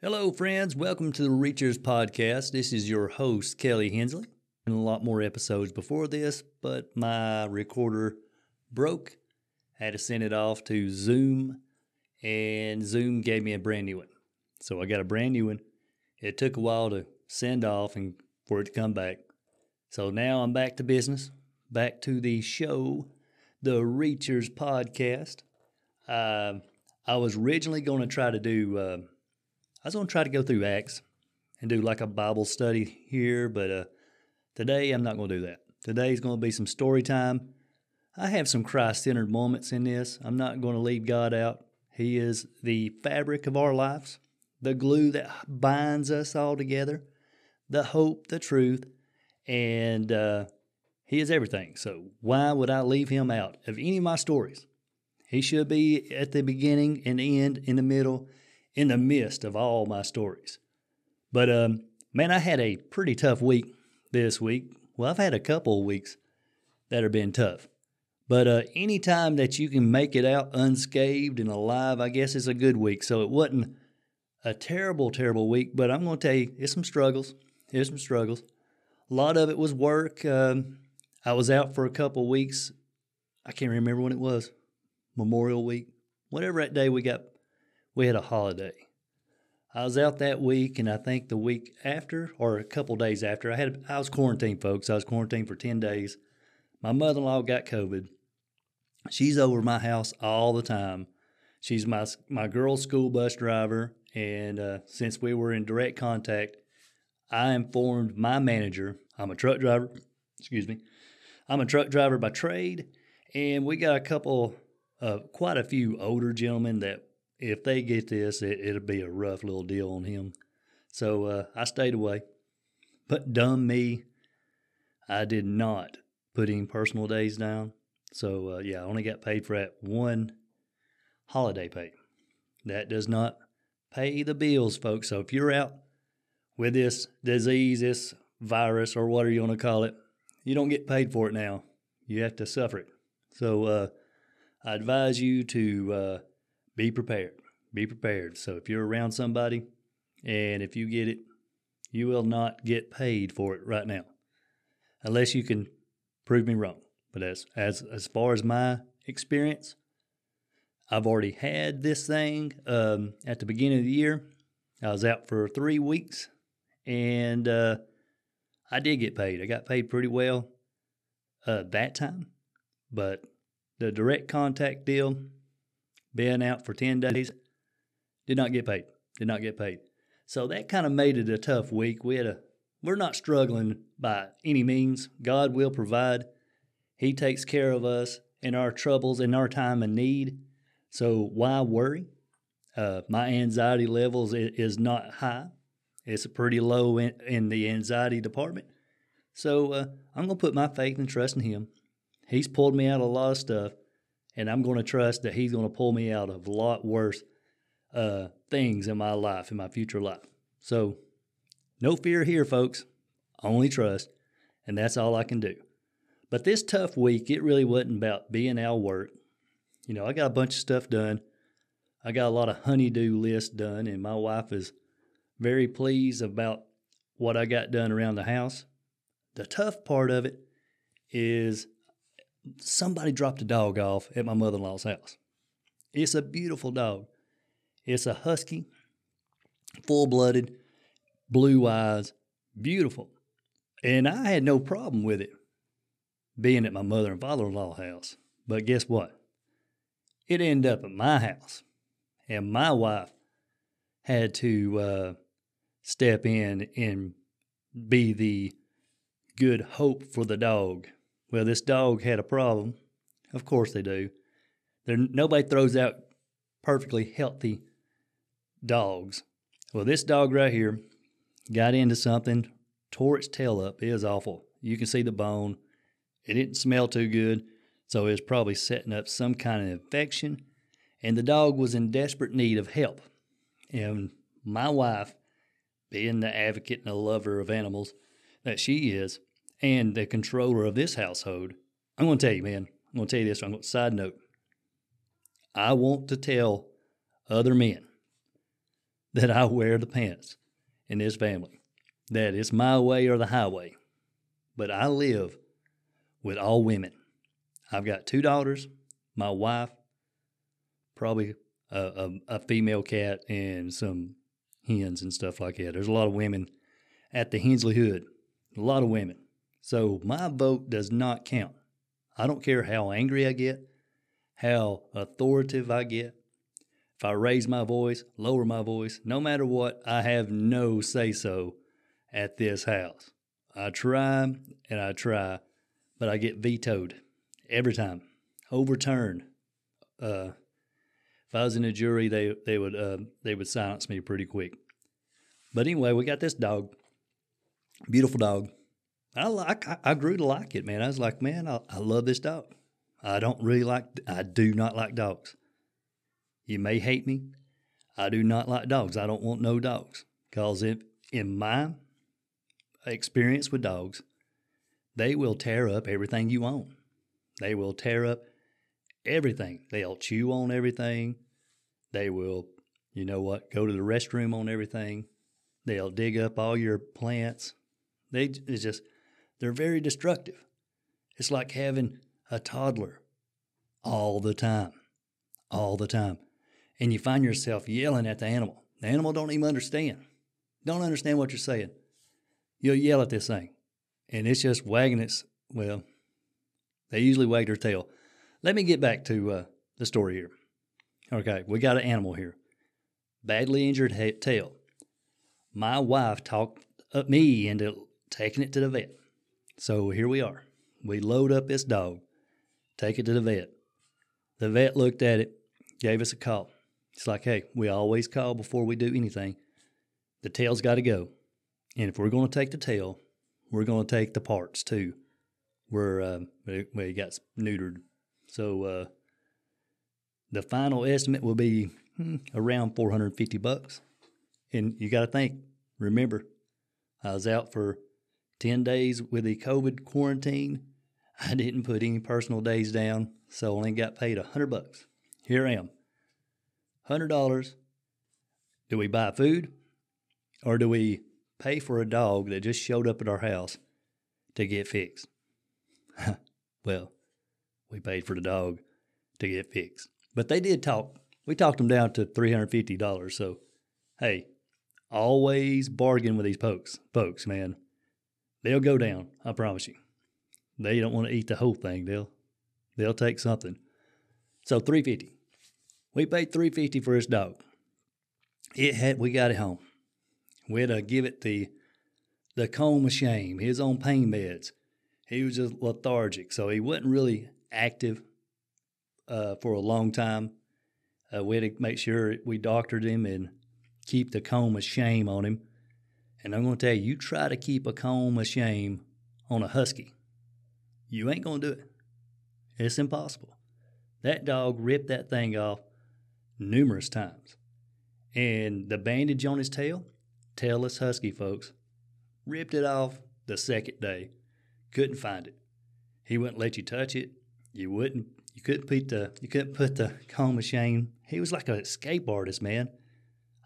Hello, friends. Welcome to the Reachers Podcast. This is your host, Kelly Hensley. And a lot more episodes before this, but my recorder broke. had to send it off to Zoom, and Zoom gave me a brand new one. So I got a brand new one. It took a while to send off and for it to come back. So now I'm back to business, back to the show, the Reachers Podcast. Uh, I was originally going to try to do. Uh, I was going to try to go through Acts and do like a Bible study here, but uh, today I'm not going to do that. Today is going to be some story time. I have some Christ centered moments in this. I'm not going to leave God out. He is the fabric of our lives, the glue that binds us all together, the hope, the truth, and uh, He is everything. So why would I leave Him out of any of my stories? He should be at the beginning and end, in the middle, in the midst of all my stories. But um, man, I had a pretty tough week this week. Well, I've had a couple of weeks that have been tough. But uh, anytime that you can make it out unscathed and alive, I guess is a good week. So it wasn't a terrible, terrible week, but I'm going to tell you, it's some struggles. Here's some struggles. A lot of it was work. Um, I was out for a couple weeks. I can't remember when it was. Memorial Week, whatever that day we got we had a holiday. I was out that week, and I think the week after, or a couple days after, I had I was quarantined, folks. I was quarantined for ten days. My mother-in-law got COVID. She's over my house all the time. She's my my girl's school bus driver, and uh, since we were in direct contact, I informed my manager. I'm a truck driver. Excuse me. I'm a truck driver by trade, and we got a couple, uh, quite a few older gentlemen that if they get this, it, it'll be a rough little deal on him. So uh, I stayed away. But dumb me, I did not put any personal days down. So uh, yeah, I only got paid for that one holiday pay. That does not pay the bills, folks. So if you're out with this disease, this virus, or whatever you want to call it, you don't get paid for it now. You have to suffer it. So uh, I advise you to uh, be prepared. Be prepared. So if you're around somebody and if you get it, you will not get paid for it right now unless you can prove me wrong. But as as as far as my experience, I've already had this thing um, at the beginning of the year. I was out for three weeks, and uh, I did get paid. I got paid pretty well uh, that time, but the direct contact deal been out for 10 days, did not get paid. Did not get paid. So that kind of made it a tough week. We had a we're not struggling by any means. God will provide. He takes care of us in our troubles in our time of need. So why worry? Uh, my anxiety levels is not high. It's pretty low in, in the anxiety department. So uh, I'm going to put my faith and trust in Him. He's pulled me out of a lot of stuff and I'm going to trust that He's going to pull me out of a lot worse uh, things in my life, in my future life. So, no fear here, folks. Only trust, and that's all I can do. But this tough week, it really wasn't about being out of work. You know, I got a bunch of stuff done. I got a lot of honeydew lists done, and my wife is very pleased about what I got done around the house. The tough part of it is somebody dropped a dog off at my mother in law's house. It's a beautiful dog. It's a husky, full blooded, blue eyes, beautiful. And I had no problem with it being at my mother and father in law's house. But guess what? It ended up at my house. And my wife had to uh, step in and be the good hope for the dog well, this dog had a problem. Of course they do. There, nobody throws out perfectly healthy dogs. Well, this dog right here got into something, tore its tail up. It was awful. You can see the bone. It didn't smell too good, so it was probably setting up some kind of infection. And the dog was in desperate need of help. And my wife, being the advocate and the lover of animals that she is, and the controller of this household, I'm going to tell you, man, I'm going to tell you this. I'm going to side note. I want to tell other men that I wear the pants in this family, that it's my way or the highway. But I live with all women. I've got two daughters, my wife, probably a, a, a female cat, and some hens and stuff like that. There's a lot of women at the Hensley Hood, a lot of women. So my vote does not count. I don't care how angry I get, how authoritative I get. If I raise my voice, lower my voice, no matter what, I have no say so at this house. I try and I try, but I get vetoed every time, overturned. Uh, if I was in a jury, they they would uh, they would silence me pretty quick. But anyway, we got this dog, beautiful dog. I like I grew to like it, man. I was like, man, I, I love this dog. I don't really like I do not like dogs. You may hate me. I do not like dogs. I don't want no dogs. Cause if in my experience with dogs, they will tear up everything you own. They will tear up everything. They'll chew on everything. They will, you know what, go to the restroom on everything. They'll dig up all your plants. They it's just they're very destructive. It's like having a toddler all the time. All the time. And you find yourself yelling at the animal. The animal don't even understand. Don't understand what you're saying. You'll yell at this thing. And it's just wagging its well, they usually wag their tail. Let me get back to uh, the story here. Okay, we got an animal here. Badly injured ha- tail. My wife talked me into taking it to the vet. So here we are. We load up this dog, take it to the vet. The vet looked at it, gave us a call. It's like, hey, we always call before we do anything. The tail's got to go. And if we're going to take the tail, we're going to take the parts too. We're, uh, we got neutered. So uh, the final estimate will be hmm, around 450 bucks. And you got to think, remember, I was out for 10 days with the COVID quarantine. I didn't put any personal days down, so only got paid a 100 bucks. Here I am. $100. Do we buy food or do we pay for a dog that just showed up at our house to get fixed? well, we paid for the dog to get fixed. But they did talk. We talked them down to $350. So, hey, always bargain with these folks, folks, man. They'll go down, I promise you. They don't want to eat the whole thing. They'll they'll take something. So 350. We paid 350 for his dog. It had we got it home. We had to give it the the comb of shame. He was on pain meds. He was just lethargic, so he wasn't really active uh, for a long time. Uh, we had to make sure we doctored him and keep the comb of shame on him. And I'm going to tell you, you try to keep a comb of shame on a husky, you ain't going to do it. It's impossible. That dog ripped that thing off numerous times. And the bandage on his tail, tailless husky, folks, ripped it off the second day. Couldn't find it. He wouldn't let you touch it. You wouldn't. You couldn't put the. You couldn't put the comb of shame. He was like a escape artist, man.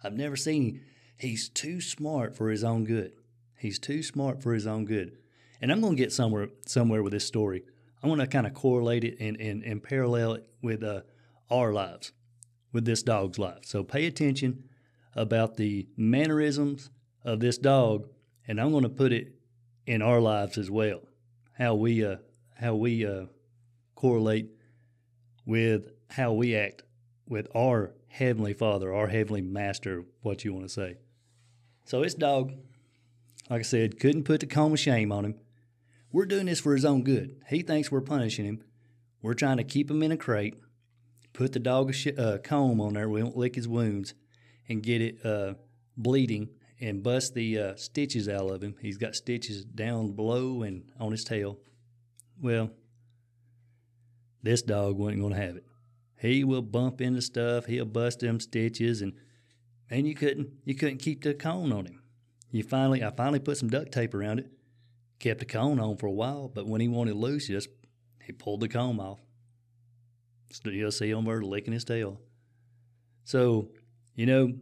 I've never seen. He's too smart for his own good. He's too smart for his own good. And I'm going to get somewhere somewhere with this story. I want to kind of correlate it and, and, and parallel it with uh, our lives, with this dog's life. So pay attention about the mannerisms of this dog, and I'm going to put it in our lives as well. How we uh, how we uh, correlate with how we act with our heavenly Father, our heavenly Master, what you want to say. So this dog, like I said, couldn't put the comb of shame on him. We're doing this for his own good. He thinks we're punishing him. We're trying to keep him in a crate, put the dog a sh- uh, comb on there, we won't lick his wounds, and get it uh, bleeding and bust the uh, stitches out of him. He's got stitches down below and on his tail. Well, this dog wasn't going to have it. He will bump into stuff. He'll bust them stitches, and and you couldn't you couldn't keep the cone on him. You finally I finally put some duct tape around it, kept the cone on for a while, but when he wanted loose, just he pulled the comb off. So you'll see him there licking his tail. So, you know,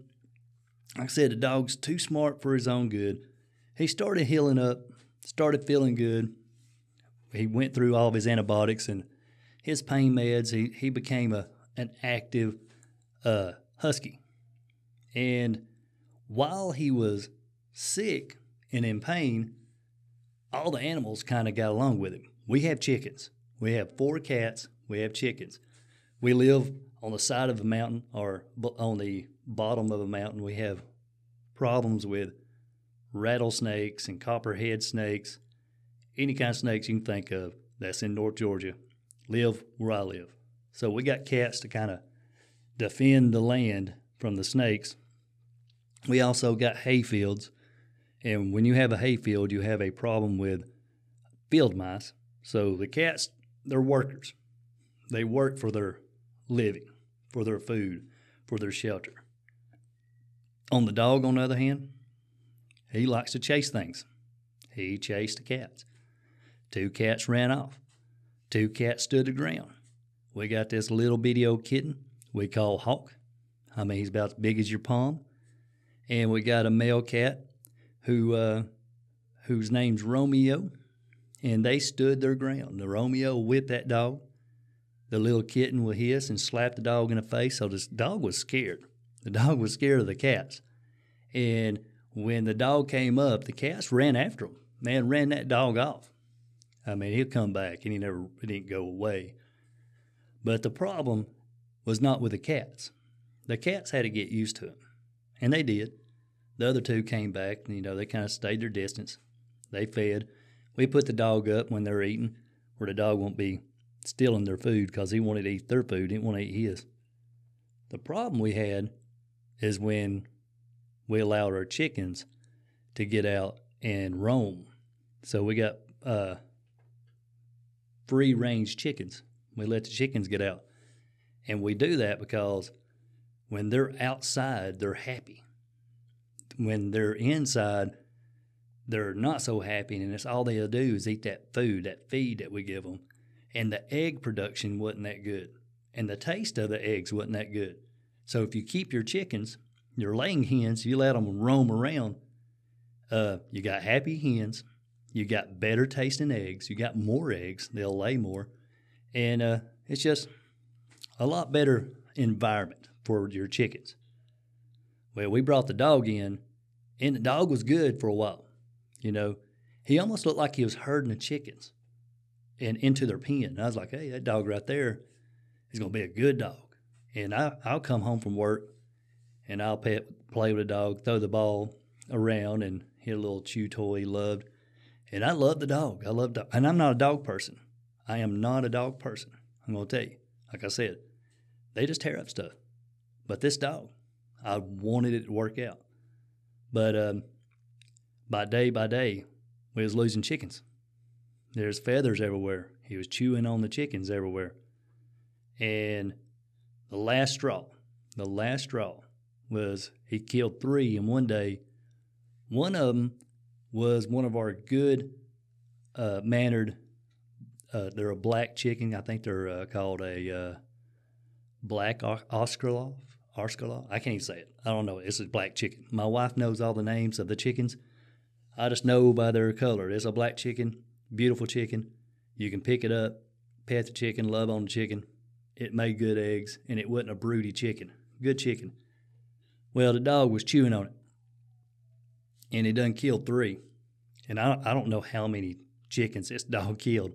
like I said, the dog's too smart for his own good. He started healing up, started feeling good. He went through all of his antibiotics and his pain meds. He, he became a, an active uh, husky. And while he was sick and in pain, all the animals kind of got along with him. We have chickens. We have four cats. We have chickens. We live on the side of a mountain or on the bottom of a mountain. We have problems with rattlesnakes and copperhead snakes, any kind of snakes you can think of that's in North Georgia live where I live. So we got cats to kind of defend the land from the snakes. We also got hay fields. And when you have a hay field, you have a problem with field mice. So the cats, they're workers. They work for their living, for their food, for their shelter. On the dog, on the other hand, he likes to chase things. He chased the cats. Two cats ran off. Two cats stood the ground. We got this little bitty old kitten we call Hawk. I mean, he's about as big as your palm. And we got a male cat who uh, whose name's Romeo. And they stood their ground. The Romeo whipped that dog. The little kitten will hiss and slap the dog in the face. So this dog was scared. The dog was scared of the cats. And when the dog came up, the cats ran after him. Man ran that dog off. I mean, he'll come back and he never didn't go away. But the problem was not with the cats. The cats had to get used to him, and they did. The other two came back, and, you know, they kind of stayed their distance. They fed. We put the dog up when they're eating, where the dog won't be stealing their food because he wanted to eat their food, he didn't want to eat his. The problem we had is when we allowed our chickens to get out and roam. So we got uh, free range chickens. We let the chickens get out. And we do that because when they're outside, they're happy. When they're inside, they're not so happy, and it's all they'll do is eat that food, that feed that we give them. And the egg production wasn't that good, and the taste of the eggs wasn't that good. So if you keep your chickens, your laying hens, you let them roam around, uh, you got happy hens, you got better tasting eggs, you got more eggs, they'll lay more, and uh, it's just a lot better environment for your chickens. Well, we brought the dog in, and the dog was good for a while. You know, he almost looked like he was herding the chickens and into their pen. And I was like, hey, that dog right there is going to be a good dog. And I, I'll come home from work and I'll pet, play with the dog, throw the ball around, and hit a little chew toy he loved. And I love the dog. I love dog. And I'm not a dog person. I am not a dog person. I'm going to tell you. Like I said, they just tear up stuff. But this dog, I wanted it to work out. But um, by day by day, we was losing chickens. There's feathers everywhere. He was chewing on the chickens everywhere. And the last straw, the last straw was he killed three in one day. One of them was one of our good uh, mannered. Uh, they're a black chicken. I think they're uh, called a uh, black Oscarlov. Oscarlov. I can't even say it. I don't know. It's a black chicken. My wife knows all the names of the chickens. I just know by their color. It's a black chicken, beautiful chicken. You can pick it up, pet the chicken, love on the chicken. It made good eggs, and it wasn't a broody chicken. Good chicken. Well, the dog was chewing on it, and he done killed three. And I I don't know how many chickens this dog killed,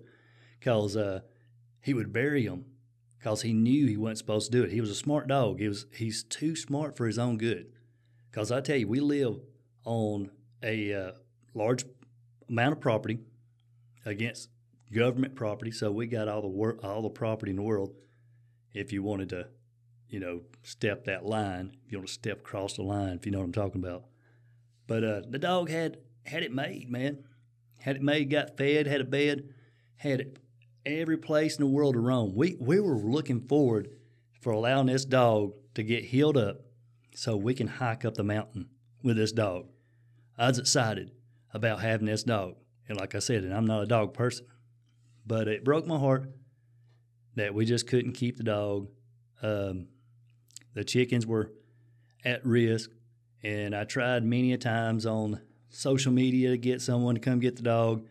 cause uh, he would bury them because he knew he wasn't supposed to do it. He was a smart dog. He was he's too smart for his own good. Because I tell you, we live on a uh, large amount of property against government property, so we got all the wor- all the property in the world. If you wanted to, you know, step that line, if you want to step across the line, if you know what I'm talking about. But uh, the dog had had it made, man. Had it made, got fed, had a bed, had it every place in the world to roam. We we were looking forward for allowing this dog to get healed up so we can hike up the mountain with this dog. I was excited about having this dog. And like I said, and I'm not a dog person. But it broke my heart that we just couldn't keep the dog. Um, the chickens were at risk, And I tried many a times on social media to get someone to come get the dog.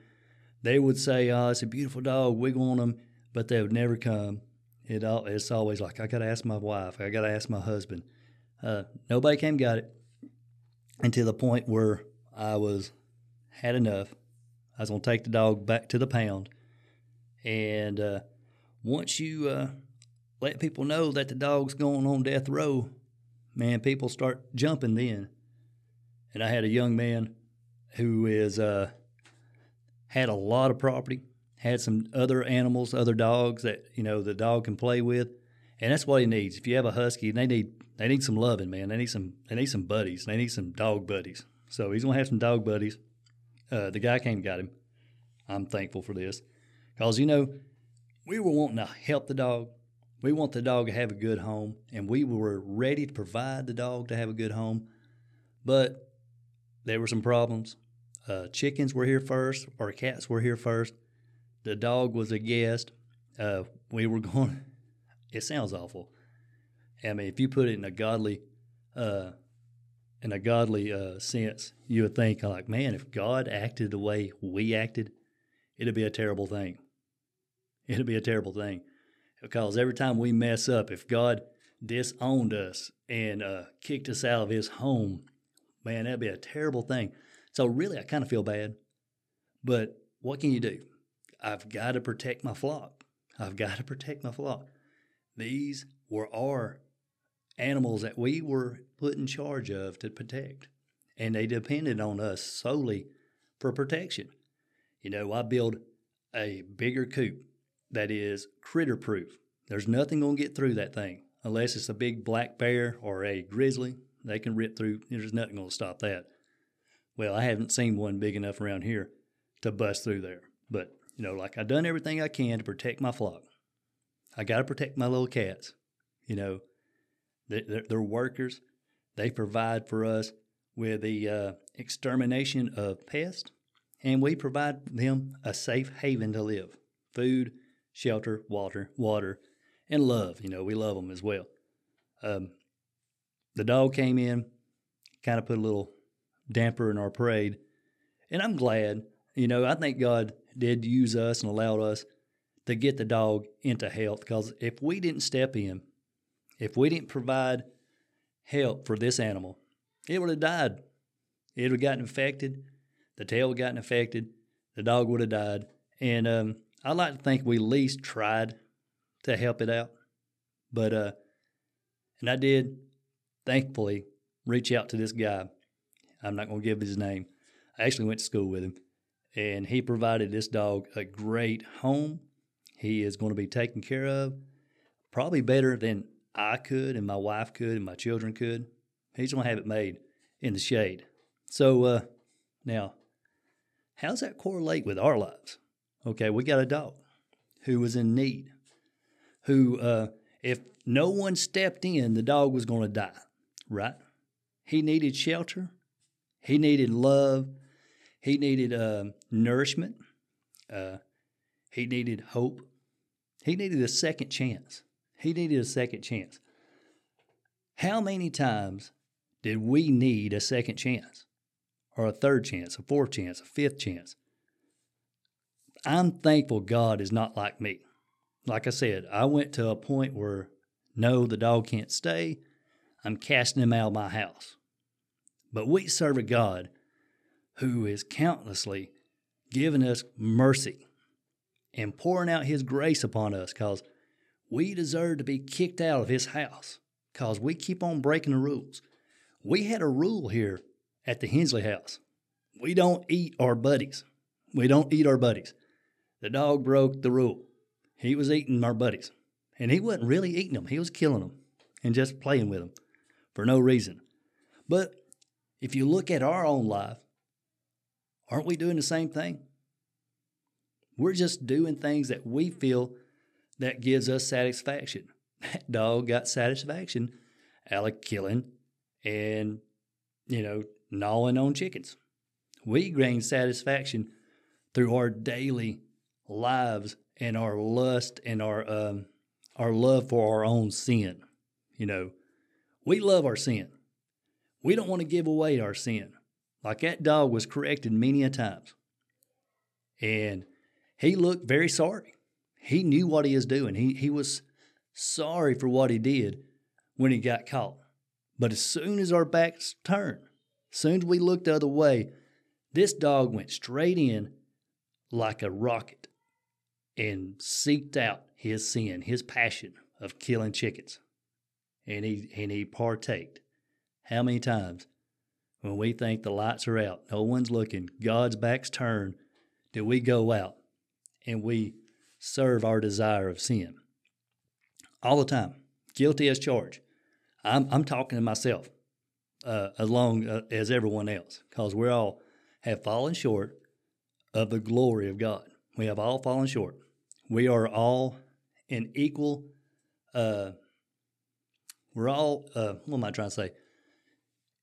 They would say, "Oh, it's a beautiful dog. We want them," but they would never come. It all, it's always like I got to ask my wife. I got to ask my husband. Uh, nobody came got it until the point where I was had enough. I was gonna take the dog back to the pound, and uh, once you uh, let people know that the dog's going on death row, man, people start jumping then. And I had a young man who is uh, had a lot of property, had some other animals, other dogs that you know the dog can play with, and that's what he needs. If you have a husky, they need they need some loving, man. They need some they need some buddies. They need some dog buddies. So he's gonna have some dog buddies. Uh, the guy came and got him. I'm thankful for this because you know we were wanting to help the dog. We want the dog to have a good home, and we were ready to provide the dog to have a good home. But there were some problems. Uh, chickens were here first, or cats were here first. The dog was a guest. Uh, we were going. It sounds awful. I mean, if you put it in a godly, uh, in a godly uh, sense, you would think like, man, if God acted the way we acted, it'd be a terrible thing. It'd be a terrible thing because every time we mess up, if God disowned us and uh, kicked us out of His home, man, that'd be a terrible thing. So really, I kind of feel bad, but what can you do? I've got to protect my flock. I've got to protect my flock. These were our animals that we were put in charge of to protect, and they depended on us solely for protection. You know, I build a bigger coop that is critter proof. There's nothing going to get through that thing unless it's a big black bear or a grizzly. They can rip through, there's nothing going to stop that. Well, I haven't seen one big enough around here to bust through there. But, you know, like I've done everything I can to protect my flock. I got to protect my little cats. You know, they're, they're workers. They provide for us with the uh, extermination of pests, and we provide them a safe haven to live food, shelter, water, water, and love. You know, we love them as well. Um, the dog came in, kind of put a little damper in our parade, and I'm glad. You know, I think God did use us and allowed us to get the dog into health because if we didn't step in, if we didn't provide help for this animal, it would have died. It would have gotten infected. The tail would have gotten infected. The dog would have died. And um, I like to think we at least tried to help it out. But, uh, and I did, thankfully, reach out to this guy. I'm not going to give his name. I actually went to school with him. And he provided this dog a great home. He is going to be taken care of, probably better than I could and my wife could and my children could. He's going to have it made in the shade. So uh, now, how's that correlate with our lives? Okay, we got a dog who was in need, who, uh, if no one stepped in, the dog was going to die, right? He needed shelter, he needed love, he needed uh, nourishment, uh, he needed hope, he needed a second chance. He needed a second chance. How many times did we need a second chance? Or a third chance, a fourth chance, a fifth chance? I'm thankful God is not like me. Like I said, I went to a point where no, the dog can't stay. I'm casting him out of my house. But we serve a God who is countlessly giving us mercy and pouring out his grace upon us because we deserve to be kicked out of his house because we keep on breaking the rules. We had a rule here at the Hensley house. We don't eat our buddies. We don't eat our buddies. The dog broke the rule. He was eating our buddies. And he wasn't really eating them, he was killing them and just playing with them for no reason. But if you look at our own life, aren't we doing the same thing? We're just doing things that we feel that gives us satisfaction. That dog got satisfaction out of killing and, you know, gnawing on chickens. We gain satisfaction through our daily lives and our lust and our um, our love for our own sin. You know, we love our sin. We don't want to give away our sin. Like that dog was corrected many a times. And he looked very sorry. He knew what he was doing. He, he was sorry for what he did when he got caught. But as soon as our backs turned, as soon as we looked the other way, this dog went straight in like a rocket and seeked out his sin, his passion of killing chickens. And he and he partaked. How many times when we think the lights are out, no one's looking, God's back's turned, do we go out and we serve our desire of sin? All the time, guilty as charged. I'm, I'm talking to myself uh, as long uh, as everyone else because we all have fallen short of the glory of God. We have all fallen short. We are all in equal. Uh, we're all. Uh, what am I trying to say?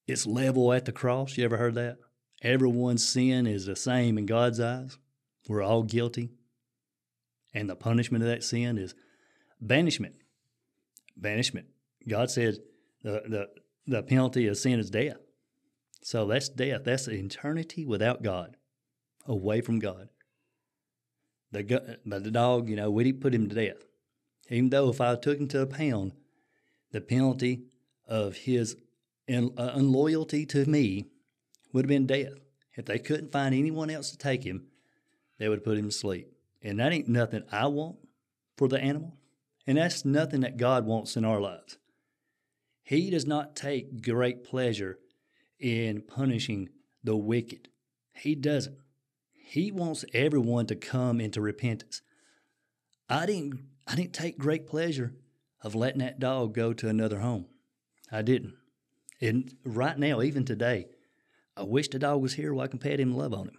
It's level at the cross. You ever heard that? Everyone's sin is the same in God's eyes. We're all guilty. And the punishment of that sin is banishment. Banishment. God said the, the, the penalty of sin is death. So that's death. That's eternity without God, away from God. The, but the dog, you know, would we put him to death. Even though if I took him to a pound, the penalty of his uh, unloyalty to me would have been death. If they couldn't find anyone else to take him, they would put him to sleep. And that ain't nothing I want for the animal. And that's nothing that God wants in our lives. He does not take great pleasure in punishing the wicked. He doesn't. He wants everyone to come into repentance. I didn't I didn't take great pleasure of letting that dog go to another home. I didn't. And right now, even today, I wish the dog was here where I can pet him and love on him.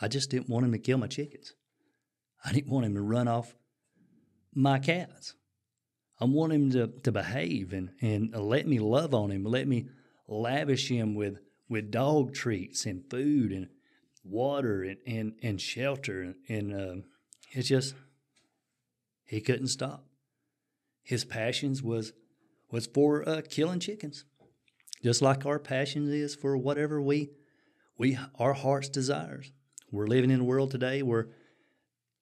I just didn't want him to kill my chickens. I didn't want him to run off my cats. I want him to, to behave and, and let me love on him, let me lavish him with, with dog treats and food and water and, and, and shelter. And uh, it's just, he couldn't stop. His passions was was for uh, killing chickens just like our passion is for whatever we we our heart's desires. We're living in a world today where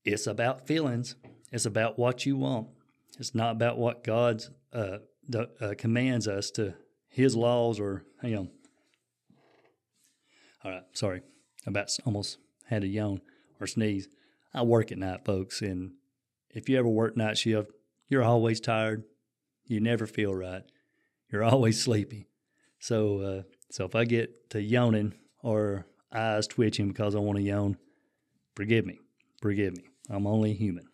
it's about feelings. It's about what you want. It's not about what God's uh, the, uh, commands us to His laws or hang on. All right, sorry, about almost had a yawn or sneeze. I work at night, folks, and if you ever work night shift, you're always tired. You never feel right. You're always sleepy. So, uh, so if I get to yawning or eyes twitching because I want to yawn, forgive me. Forgive me. I'm only human.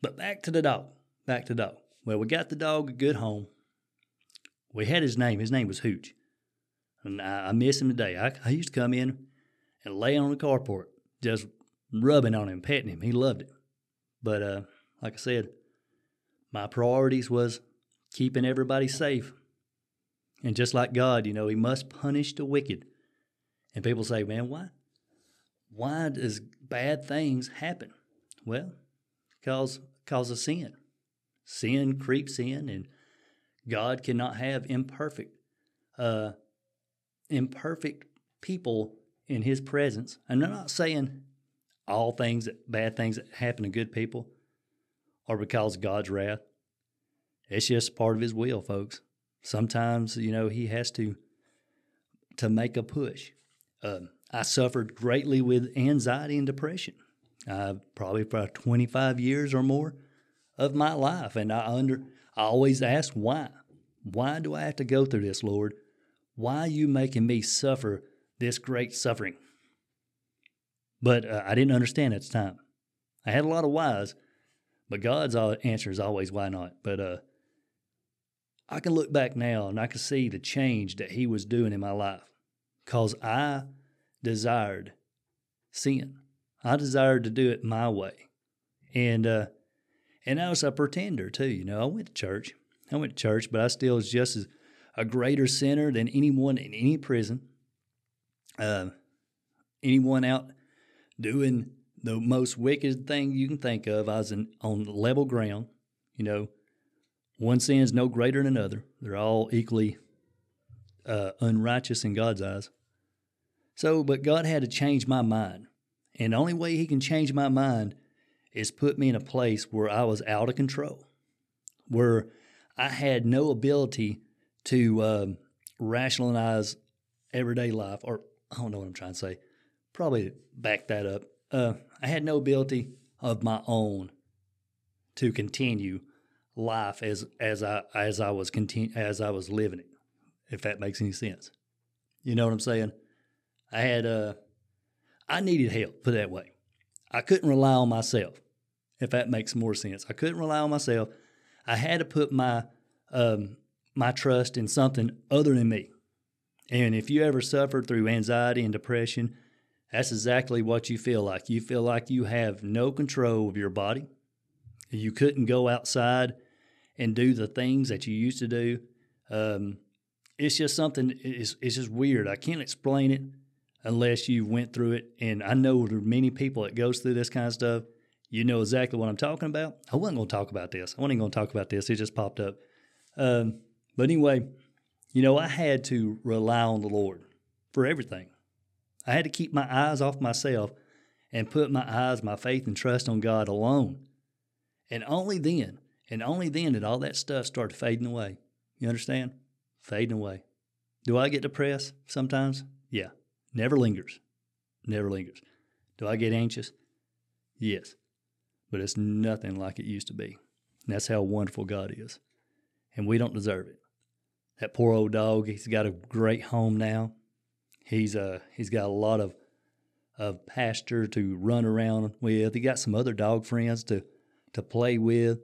But back to the dog. Back to the dog. Well, we got the dog a good home. We had his name. His name was Hooch. And I, I miss him today. I, I used to come in and lay on the carport, just rubbing on him, petting him. He loved it. But uh, like I said, my priorities was keeping everybody safe and just like God, you know, He must punish the wicked. And people say, man, why? Why does bad things happen? Well, because because of sin. Sin creeps in, and God cannot have imperfect, uh, imperfect people in His presence. And I'm not saying all things bad things that happen to good people are because God's wrath. It's just part of His will, folks sometimes you know he has to to make a push. Um, I suffered greatly with anxiety and depression, uh, probably for 25 years or more of my life, and I under I always ask why. Why do I have to go through this, Lord? Why are you making me suffer this great suffering? But uh, I didn't understand at the time. I had a lot of whys, but God's answer is always why not. But uh, I can look back now and I can see the change that he was doing in my life because I desired sin. I desired to do it my way. And, uh, and I was a pretender too. You know, I went to church. I went to church, but I still was just as a greater sinner than anyone in any prison. Uh, anyone out doing the most wicked thing you can think of. I was in, on level ground, you know, one sin is no greater than another. They're all equally uh, unrighteous in God's eyes. So, but God had to change my mind. And the only way He can change my mind is put me in a place where I was out of control, where I had no ability to um, rationalize everyday life, or I don't know what I'm trying to say. Probably back that up. Uh, I had no ability of my own to continue life as as I as I was continue as I was living it, if that makes any sense. You know what I'm saying? I had uh I needed help, put that way. I couldn't rely on myself, if that makes more sense. I couldn't rely on myself. I had to put my um, my trust in something other than me. And if you ever suffered through anxiety and depression, that's exactly what you feel like. You feel like you have no control of your body. You couldn't go outside and do the things that you used to do. Um, it's just something. It's, it's just weird. I can't explain it unless you went through it. And I know there are many people that goes through this kind of stuff. You know exactly what I'm talking about. I wasn't going to talk about this. I wasn't going to talk about this. It just popped up. Um, but anyway, you know, I had to rely on the Lord for everything. I had to keep my eyes off myself and put my eyes, my faith, and trust on God alone. And only then, and only then did all that stuff start fading away. You understand? Fading away. Do I get depressed sometimes? Yeah. Never lingers. Never lingers. Do I get anxious? Yes. But it's nothing like it used to be. And that's how wonderful God is. And we don't deserve it. That poor old dog, he's got a great home now. He's uh he's got a lot of of pasture to run around with. He got some other dog friends to to play with.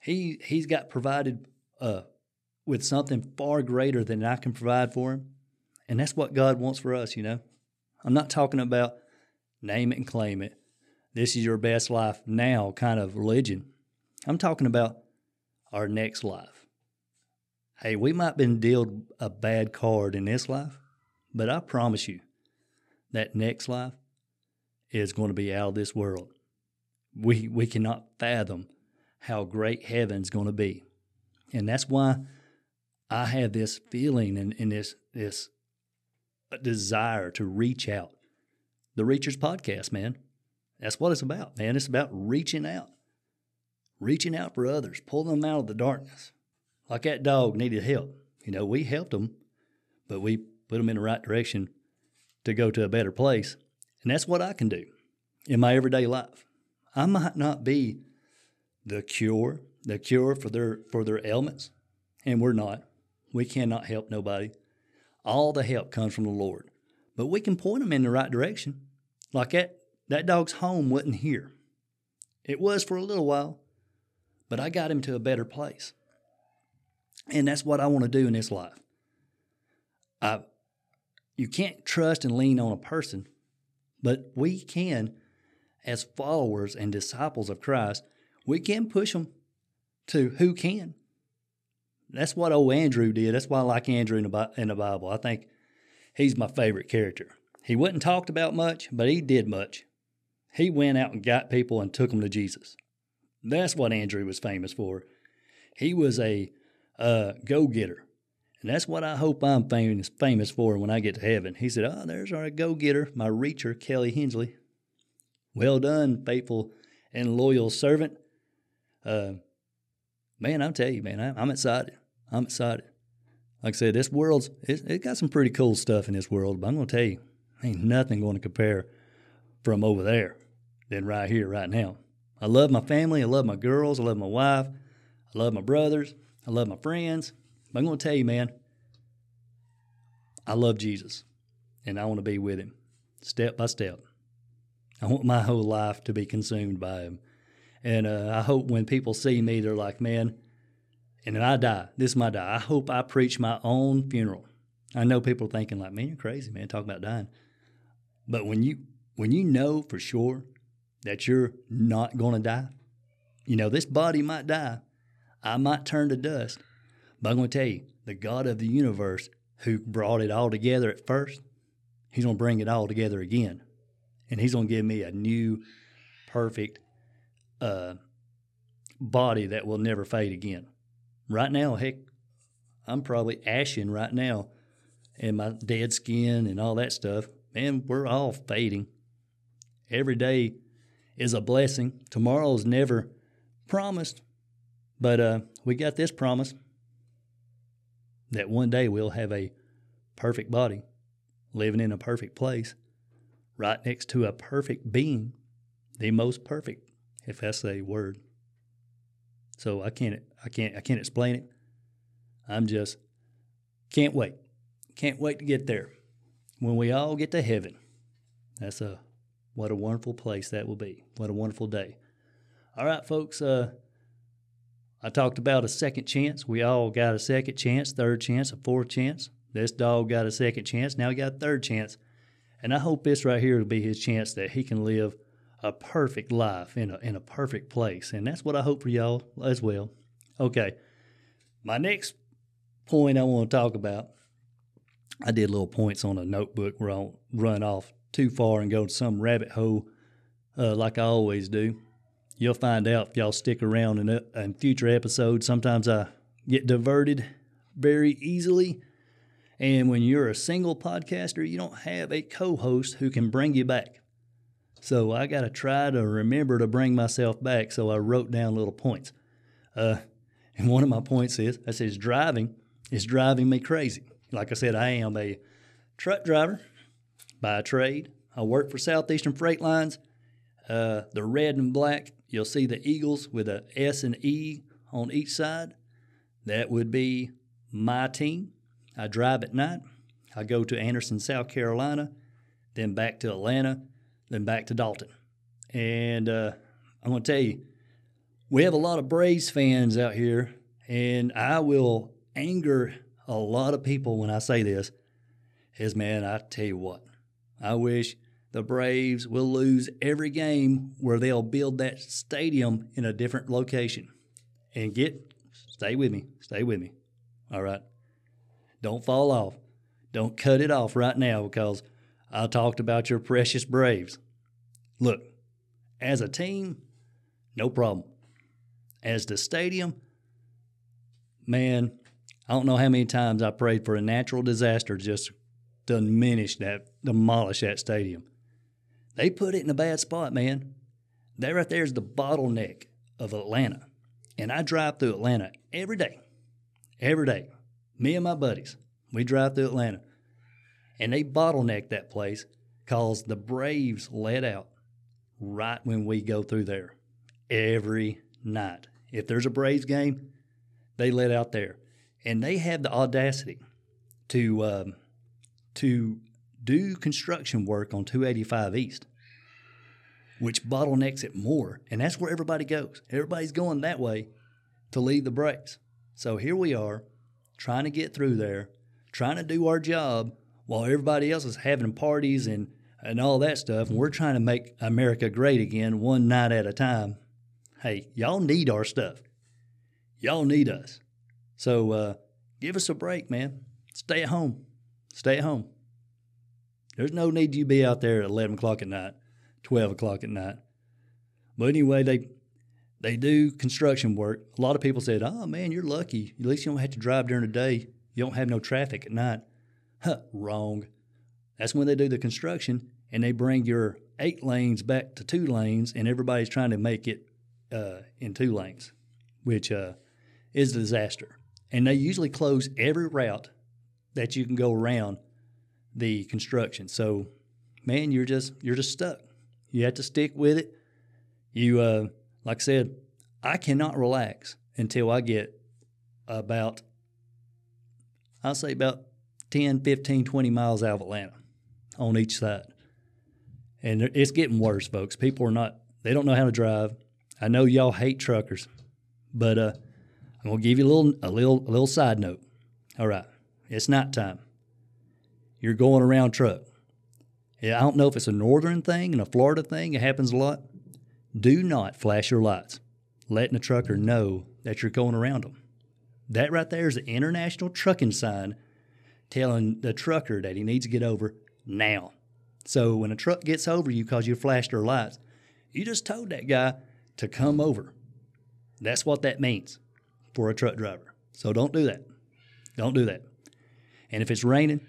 He he's got provided uh with something far greater than I can provide for him. And that's what God wants for us, you know. I'm not talking about name it and claim it. This is your best life now kind of religion. I'm talking about our next life. Hey, we might have been dealt a bad card in this life, but I promise you that next life is going to be out of this world. We we cannot fathom how great heaven's going to be. And that's why I have this feeling and, and this this uh, desire to reach out. The Reachers podcast, man. That's what it's about, man. It's about reaching out. Reaching out for others, pulling them out of the darkness. Like that dog needed help. You know, we helped them, but we put them in the right direction to go to a better place. And that's what I can do in my everyday life. I might not be the cure, the cure for their for their ailments, and we're not. We cannot help nobody. All the help comes from the Lord. But we can point them in the right direction. Like that, that dog's home wasn't here. It was for a little while, but I got him to a better place. And that's what I want to do in this life. I, you can't trust and lean on a person, but we can, as followers and disciples of Christ, we can push them to who can. That's what old Andrew did. That's why I like Andrew in the, in the Bible. I think he's my favorite character. He wasn't talked about much, but he did much. He went out and got people and took them to Jesus. That's what Andrew was famous for. He was a uh, go getter. And that's what I hope I'm famous, famous for when I get to heaven. He said, Oh, there's our go getter, my reacher, Kelly Hensley. Well done, faithful and loyal servant. Uh, man, I'll tell you, man, I, I'm excited. I'm excited. Like I said, this world's it, it got some pretty cool stuff in this world, but I'm going to tell you, ain't nothing going to compare from over there than right here, right now. I love my family. I love my girls. I love my wife. I love my brothers. I love my friends. But I'm going to tell you, man, I love Jesus and I want to be with him step by step. I want my whole life to be consumed by him. And uh, I hope when people see me, they're like, man, and then I die. This is my die. I hope I preach my own funeral. I know people are thinking like, man, you're crazy, man, talk about dying. But when you when you know for sure that you're not to die, you know this body might die, I might turn to dust, but I'm going to tell you, the God of the universe who brought it all together at first, He's going to bring it all together again, and He's going to give me a new, perfect uh, body that will never fade again. Right now, heck, I'm probably ashing right now and my dead skin and all that stuff, man, we're all fading. Every day is a blessing. Tomorrow's never promised, but uh, we got this promise that one day we'll have a perfect body, living in a perfect place, right next to a perfect being, the most perfect, if that's a word. So I can't, I can't, I can't explain it. I'm just can't wait, can't wait to get there. When we all get to heaven, that's a what a wonderful place that will be. What a wonderful day. All right, folks. Uh, I talked about a second chance. We all got a second chance, third chance, a fourth chance. This dog got a second chance. Now he got a third chance. And I hope this right here will be his chance that he can live a perfect life in a, in a perfect place. And that's what I hope for y'all as well. Okay. My next point I want to talk about, I did little points on a notebook where I will run off too far and go to some rabbit hole uh, like I always do you'll find out if y'all stick around in, a, in future episodes. Sometimes I get diverted very easily. And when you're a single podcaster, you don't have a co host who can bring you back. So I got to try to remember to bring myself back. So I wrote down little points. Uh, and one of my points is I says, driving is driving me crazy. Like I said, I am a truck driver by trade. I work for Southeastern Freight Lines. Uh, the red and black You'll see the Eagles with a S and E on each side. That would be my team. I drive at night. I go to Anderson, South Carolina, then back to Atlanta, then back to Dalton. And uh, I'm going to tell you, we have a lot of Braves fans out here, and I will anger a lot of people when I say this. Is man, I tell you what, I wish the Braves will lose every game where they'll build that stadium in a different location. And get, stay with me, stay with me. All right. Don't fall off. Don't cut it off right now because I talked about your precious Braves. Look, as a team, no problem. As the stadium, man, I don't know how many times I prayed for a natural disaster to just diminish that, demolish that stadium. They put it in a bad spot, man. That right there is the bottleneck of Atlanta. And I drive through Atlanta every day. Every day. Me and my buddies, we drive through Atlanta. And they bottleneck that place because the Braves let out right when we go through there every night. If there's a Braves game, they let out there. And they have the audacity to um, to do construction work on 285 East, which bottlenecks it more. And that's where everybody goes. Everybody's going that way to leave the Braves. So here we are trying to get through there, trying to do our job while everybody else is having parties and, and all that stuff. And we're trying to make America great again one night at a time. Hey, y'all need our stuff. Y'all need us. So uh, give us a break, man. Stay at home. Stay at home. There's no need you be out there at 11 o'clock at night, 12 o'clock at night. But anyway, they they do construction work. A lot of people said, "Oh man, you're lucky. At least you don't have to drive during the day. You don't have no traffic at night." Huh, wrong. That's when they do the construction and they bring your eight lanes back to two lanes, and everybody's trying to make it uh, in two lanes, which uh, is a disaster. And they usually close every route that you can go around the construction. So, man, you're just you're just stuck. You have to stick with it. You, uh, like I said, I cannot relax until I get about, I'll say about 10, 15, 20 miles out of Atlanta on each side. And it's getting worse, folks. People are not, they don't know how to drive. I know y'all hate truckers, but uh, I'm gonna give you a little, a little, a little side note. All right, it's night time you're going around truck. Yeah, I don't know if it's a northern thing and a Florida thing. It happens a lot. Do not flash your lights, letting the trucker know that you're going around them. That right there is an international trucking sign telling the trucker that he needs to get over now. So when a truck gets over you because you flashed their lights, you just told that guy to come over. That's what that means for a truck driver. So don't do that. Don't do that. And if it's raining,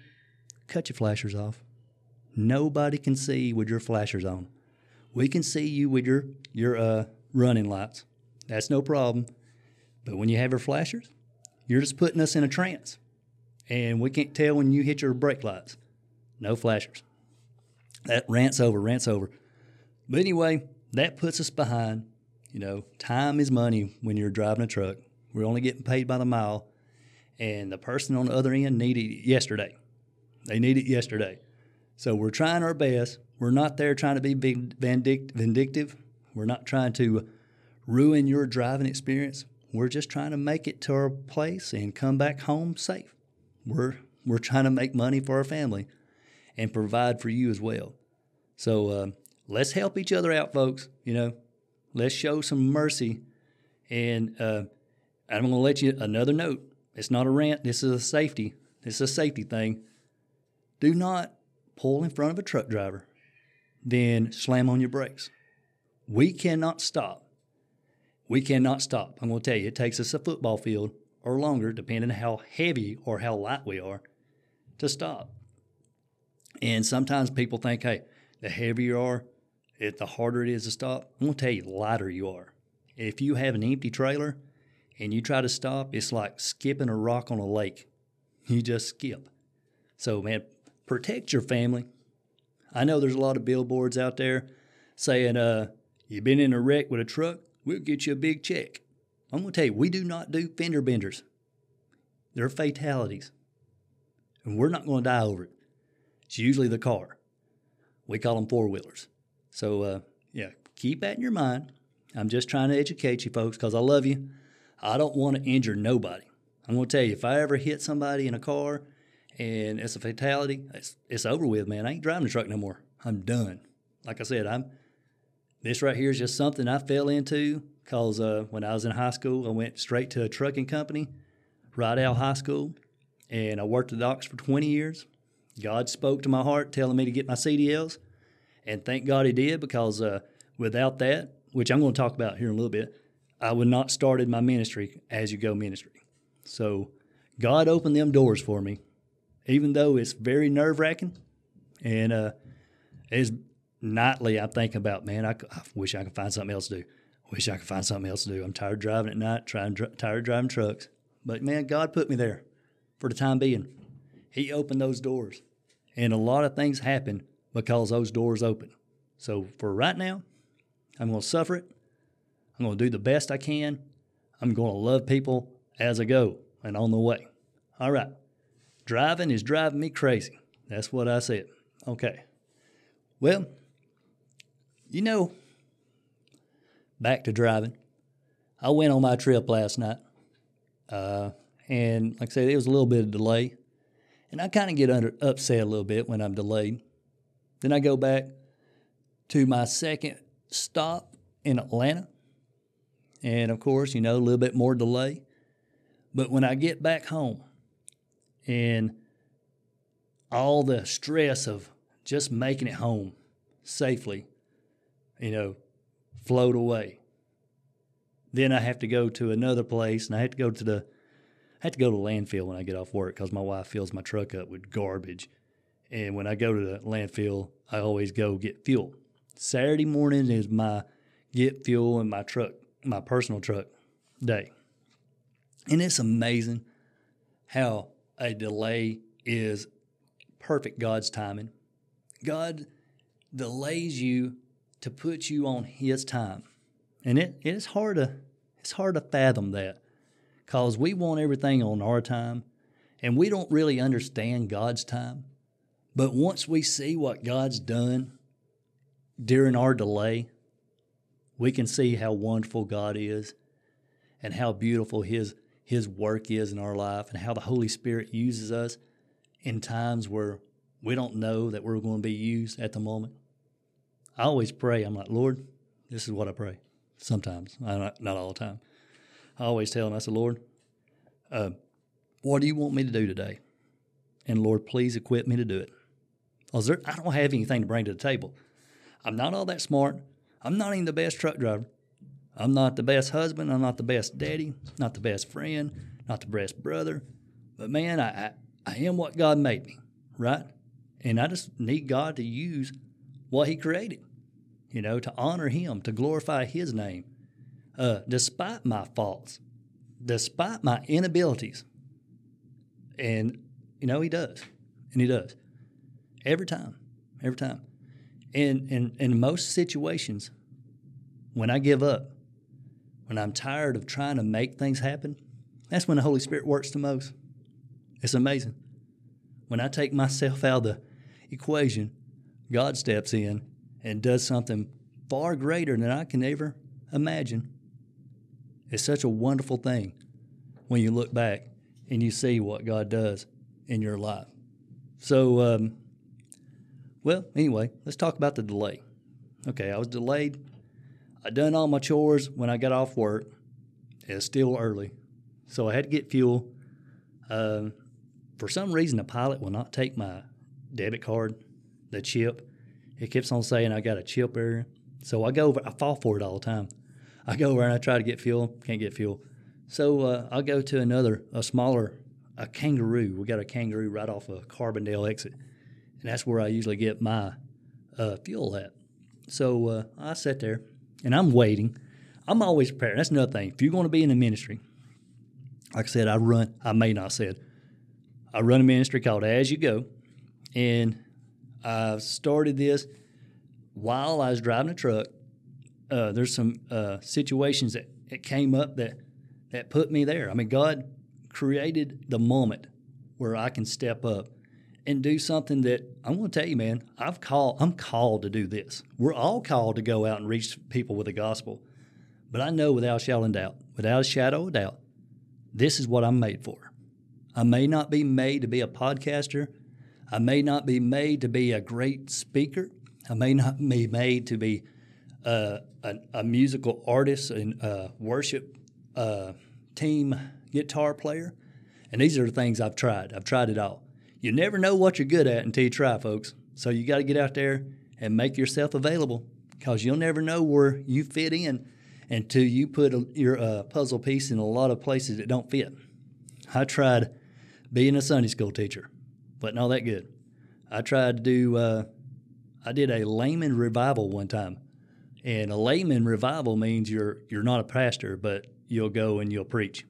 cut your flashers off. Nobody can see with your flashers on. We can see you with your your uh, running lights. That's no problem. But when you have your flashers, you're just putting us in a trance, and we can't tell when you hit your brake lights. No flashers. That rants over, rants over. But anyway, that puts us behind. You know, time is money when you're driving a truck. We're only getting paid by the mile, and the person on the other end needed it yesterday. They need it yesterday. So we're trying our best. We're not there trying to be vindictive. We're not trying to ruin your driving experience. We're just trying to make it to our place and come back home safe. We're we're trying to make money for our family and provide for you as well. So uh, let's help each other out, folks. You know, let's show some mercy. And uh, I'm going to let you another note. It's not a rant. This is a safety. This is a safety thing. Do not pull in front of a truck driver, then slam on your brakes. We cannot stop. We cannot stop. I'm going to tell you, it takes us a football field or longer, depending on how heavy or how light we are, to stop. And sometimes people think, hey, the heavier you are, it, the harder it is to stop. I'm going to tell you, the lighter you are. If you have an empty trailer and you try to stop, it's like skipping a rock on a lake. You just skip. So, man, protect your family. I know there's a lot of billboards out there saying, uh, you've been in a wreck with a truck, we'll get you a big check. I'm going to tell you, we do not do fender benders. They're fatalities. And we're not going to die over it. It's usually the car. We call them four wheelers. So, uh, yeah, keep that in your mind. I'm just trying to educate you folks because I love you. I don't want to injure nobody. I'm going to tell you, if I ever hit somebody in a car and it's a fatality, it's, it's over with, man. I ain't driving the truck no more. I'm done. Like I said, I'm. This right here is just something I fell into because uh, when I was in high school, I went straight to a trucking company, Rydell High School, and I worked the docks for 20 years. God spoke to my heart, telling me to get my CDLs, and thank God He did because uh, without that, which I'm going to talk about here in a little bit, I would not started my ministry as you go ministry. So God opened them doors for me, even though it's very nerve wracking. And uh, as nightly, I think about, man, I, I, wish I could find something else to do. Wish I could find something else to do. I'm tired of driving at night, trying tired of driving trucks. But man, God put me there for the time being. He opened those doors, and a lot of things happen because those doors open. So for right now, I'm going to suffer it. I'm going to do the best I can. I'm going to love people as I go and on the way. All right. Driving is driving me crazy. That's what I said. Okay. Well, you know, back to driving. I went on my trip last night. Uh, and like I said, it was a little bit of delay. And I kind of get under, upset a little bit when I'm delayed. Then I go back to my second stop in Atlanta. And of course, you know, a little bit more delay. But when I get back home and all the stress of just making it home safely, you know, float away. Then I have to go to another place and I have to go to the I have to go to the landfill when I get off work because my wife fills my truck up with garbage. And when I go to the landfill, I always go get fuel. Saturday morning is my get fuel in my truck, my personal truck day. And it's amazing how a delay is perfect God's timing. God delays you to put you on his time. And it, it is hard to it's hard to fathom that because we want everything on our time and we don't really understand God's time. But once we see what God's done during our delay, we can see how wonderful God is and how beautiful his his work is in our life and how the Holy Spirit uses us in times where we don't know that we're going to be used at the moment. I always pray. I'm like, Lord, this is what I pray. Sometimes, not, not all the time. I always tell him, I said, Lord, uh, what do you want me to do today? And Lord, please equip me to do it. Because I don't have anything to bring to the table. I'm not all that smart. I'm not even the best truck driver. I'm not the best husband. I'm not the best daddy. Not the best friend. Not the best brother. But man, I, I, I am what God made me. right? And I just need God to use what He created, you know, to honor Him, to glorify His name, uh, despite my faults, despite my inabilities. And, you know, He does. And He does. Every time. Every time. And in, in most situations, when I give up, when I'm tired of trying to make things happen, that's when the Holy Spirit works the most. It's amazing. When I take myself out of the equation, God steps in and does something far greater than I can ever imagine. It's such a wonderful thing when you look back and you see what God does in your life. So, um, well, anyway, let's talk about the delay. Okay, I was delayed. I done all my chores when I got off work. It's still early, so I had to get fuel. Um, for some reason, the pilot will not take my debit card, the chip. It keeps on saying I got a chip error. So I go over, I fall for it all the time. I go over and I try to get fuel, can't get fuel. So uh, I'll go to another, a smaller, a kangaroo. We got a kangaroo right off of Carbondale exit. And that's where I usually get my uh, fuel at. So uh, I sit there and I'm waiting. I'm always prepared. That's another thing. If you're going to be in the ministry, like I said, I run, I may not said, I run a ministry called As You Go, and I started this while I was driving a truck. Uh, there's some uh, situations that, that came up that that put me there. I mean, God created the moment where I can step up and do something that I'm going to tell you, man. I've called. I'm called to do this. We're all called to go out and reach people with the gospel. But I know without a shadow of doubt, without a shadow of doubt, this is what I'm made for. I may not be made to be a podcaster. I may not be made to be a great speaker. I may not be made to be uh, a, a, musical artist and uh, worship uh, team guitar player. And these are the things I've tried. I've tried it all. You never know what you're good at until you try, folks. So you got to get out there and make yourself available because you'll never know where you fit in until you put a, your uh, puzzle piece in a lot of places that don't fit. I tried being a Sunday school teacher. Wasn't all that good. I tried to do, uh, I did a layman revival one time. And a layman revival means you're you're not a pastor, but you'll go and you'll preach.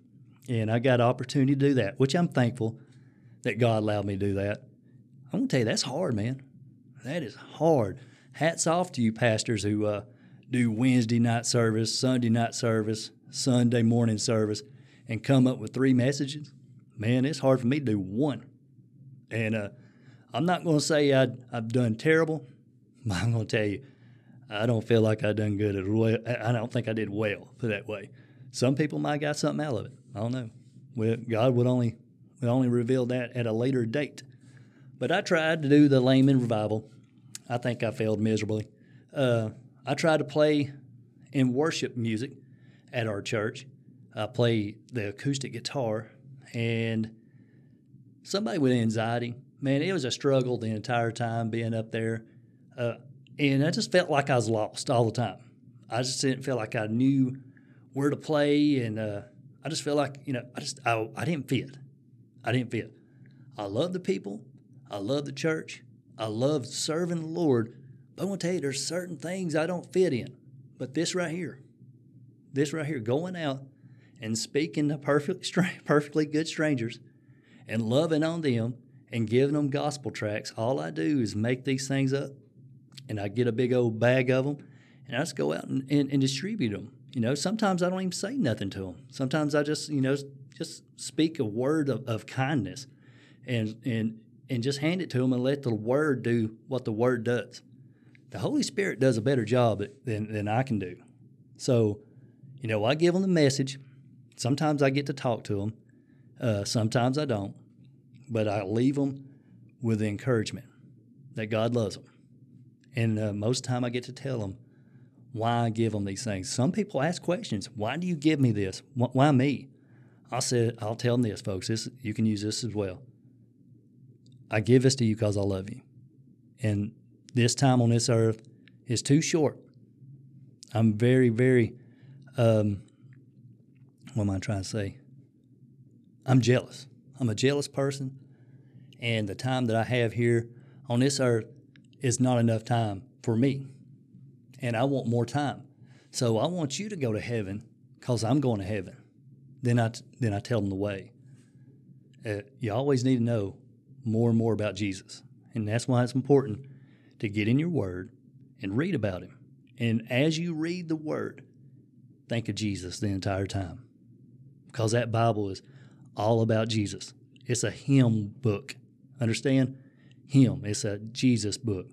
And I got an opportunity to do that, which I'm thankful that God allowed me to do that. I'm gonna tell you that's hard, man. That is hard. Hats off to you pastors who uh, do Wednesday night service, Sunday night service, Sunday morning service, and come up with three messages man, it's hard for me to do one. And uh, I'm not to say i have done terrible, but I'm to tell you, I don't feel like I've done good at well. I don't think I did well, put that way. Some people might got something out of it. I don't know. Well, God would only would only revealed that at a later date. But I tried to do the layman revival. I think I failed miserably. Uh, I tried to play in worship music at our church. I play the acoustic guitar and somebody with anxiety, man, it was a struggle the entire time being up there. Uh, and I just felt like I was lost all the time. I just didn't feel like I knew where to play, and uh, I just felt like you know I just I, I didn't fit. I didn't fit. I love the people. I love the church. I love serving the Lord. But I want to tell you, there's certain things I don't fit in. But this right here, this right here, going out and speaking to perfect, perfectly good strangers and loving on them and giving them gospel tracts, all I do is make these things up and I get a big old bag of them and I just go out and, and, and distribute them. You know, sometimes I don't even say nothing to them. Sometimes I just, you know, just speak a word of, of kindness and, and, and just hand it to them and let the word do what the word does. The Holy Spirit does a better job than, than I can do. So, you know, I give them the message Sometimes I get to talk to them, uh, sometimes I don't, but I leave them with the encouragement that God loves them. And uh, most of the time I get to tell them why I give them these things. Some people ask questions. Why do you give me this? Why me? I said, I'll tell them this, folks. This you can use this as well. I give this to you because I love you. And this time on this earth is too short. I'm very, very um, what am I trying to say? I'm jealous. I'm a jealous person, And the time that I have here on this earth is not enough time for me. And I want more time. So I want you to go to heaven because I'm going to heaven. Then I, then I tell them the way. Uh, you always need to know more and more about Jesus. And that's why it's important to get in your word and read about him. And as you read the word, think of Jesus the entire time. Because that Bible is all about Jesus. It's a Him book. Understand? Him. It's a Jesus book.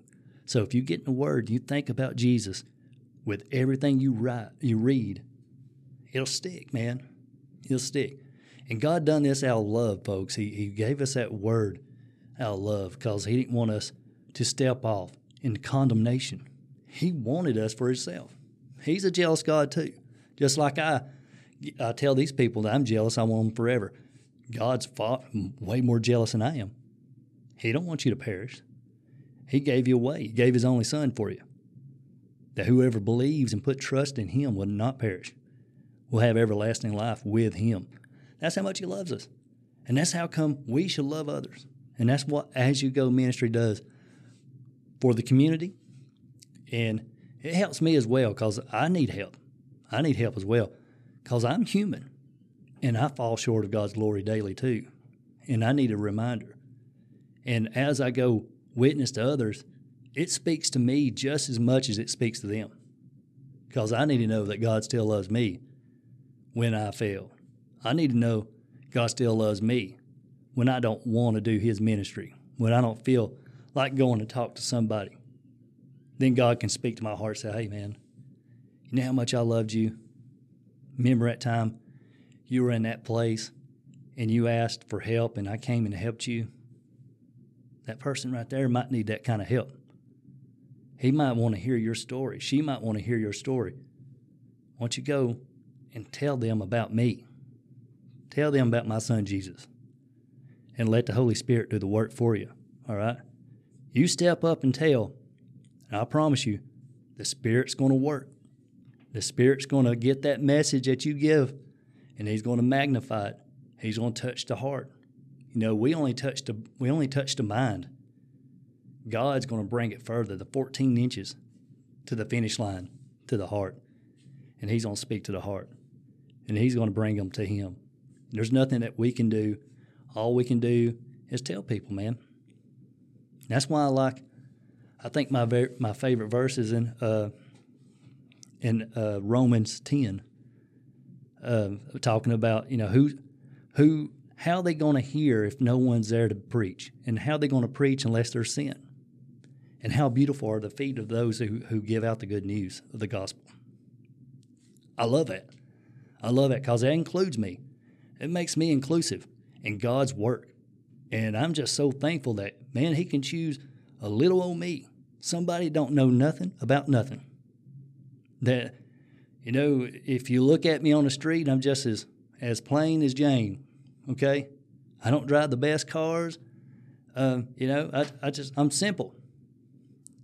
So if you get in the word, you think about Jesus with everything you write, you read, it'll stick, man. It'll stick. And God done this out of love, folks. He, he gave us that word out of love because He didn't want us to step off into condemnation. He wanted us for Himself. He's a jealous God too. Just like I, I tell these people that I'm jealous, I want them forever. God's fought, way more jealous than I am. He don't want you to perish. He gave you away. He gave His only Son for you. That whoever believes and put trust in Him will not perish, will have everlasting life with Him. That's how much He loves us. And that's how come we should love others. And that's what As You Go ministry does for the community. And it helps me as well because I need help. I need help as well because I'm human and I fall short of God's glory daily too. And I need a reminder. And as I go witness to others, it speaks to me just as much as it speaks to them because I need to know that God still loves me when I fail. I need to know God still loves me when I don't want to do His ministry, when I don't feel like going to talk to somebody. Then God can speak to my heart and say, Hey, man, you know how much I loved you? Remember that time you were in that place and you asked for help and I came and helped you? That person right there might need that kind of help. He might want to hear your story. She might want to hear your story. Don't you go and tell them about me? Tell them about my son Jesus and let the Holy Spirit do the work for you. All right? You step up and tell, and I promise you, the Spirit's going to work. The Spirit's going to get that message that you give, and He's going to magnify it. He's going to touch the heart. You know, we only touch the we only touch the mind. God's going to bring it further, the 14 inches to the finish line, to the heart, and He's going to speak to the heart, and He's going to bring them to Him. There's nothing that we can do. All we can do is tell people, man. That's why I like. I think my ver- my favorite verse is in uh, in uh, Romans ten, uh, talking about you know who who how are they going to hear if no one's there to preach, and how are they going to preach unless there's sin, and how beautiful are the feet of those who who give out the good news of the gospel. I love that. I love that because that includes me. It makes me inclusive in God's work. And I'm just so thankful that, man, He can choose a little old me, somebody don't know nothing about nothing. That, you know, if you look at me on the street, I'm just as, as plain as Jane, okay? I don't drive the best cars. Um, you know, I, I just, I'm simple.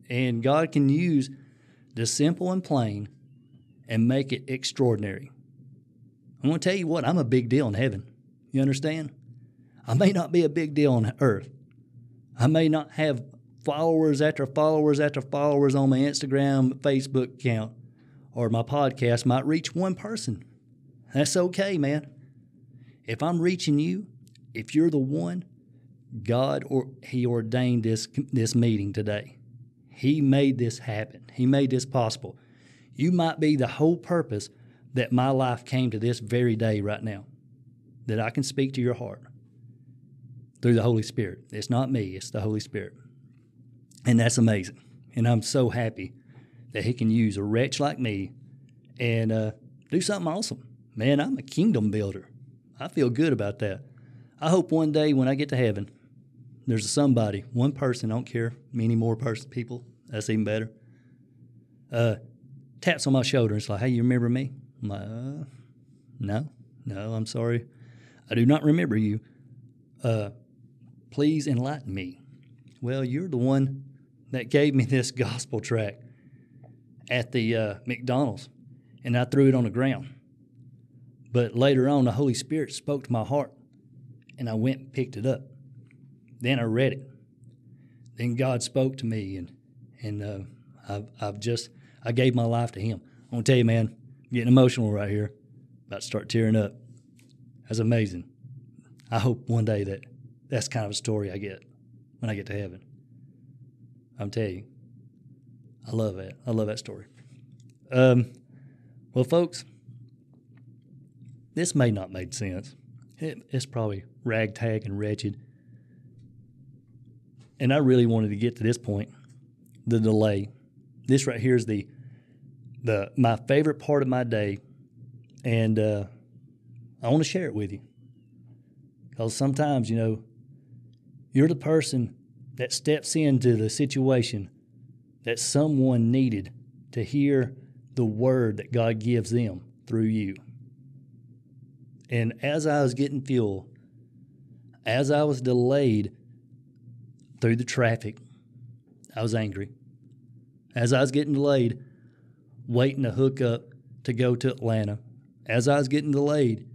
And God can use the simple and plain and make it extraordinary. I'm going to tell you what, I'm a big deal in heaven. You understand? I may not be a big deal on earth. I may not have followers after followers after followers on my Instagram, Facebook account, or my podcast might reach one person. That's okay, man. If I'm reaching you, if you're the one, God or He ordained this this meeting today. He made this happen. He made this possible. You might be the whole purpose that my life came to this very day right now, that I can speak to your heart through the Holy Spirit. It's not me, it's the Holy Spirit. And that's amazing. And I'm so happy that He can use a wretch like me and uh, do something awesome. Man, I'm a kingdom builder. I feel good about that. I hope one day when I get to heaven, there's somebody, one person, I don't care, many more person, people, that's even better, uh, taps on my shoulder and it's like, hey, you remember me? I'm like, uh, no, no, I'm sorry. I do not remember you. Uh, please enlighten me. Well, you're the one that gave me this gospel tract at the uh, McDonald's, and I threw it on the ground. But later on, the Holy Spirit spoke to my heart, and I went and picked it up. then I read it. Then God spoke to me, and and uh, I've, I've just I gave my life to Him. I'm gonna tell you, man, getting emotional right here. About to start tearing up. That's amazing. I hope one day that that's kind of a story I get when I get to heaven. I'm telling you, I love it. I love that story. Um, well, folks, this may not make sense. It, it's probably ragtag and wretched. And I really wanted to get to this point, the delay. This right here is the the my favorite part of my day, and uh, I want to share it with you. Because sometimes, you know, you're the person that steps into the situation that someone needed to hear the word that God gives them through you. And as I was getting fuel, as I was delayed through the traffic, I was angry. As I was getting delayed, waiting to hook up to go to Atlanta, as I was getting delayed,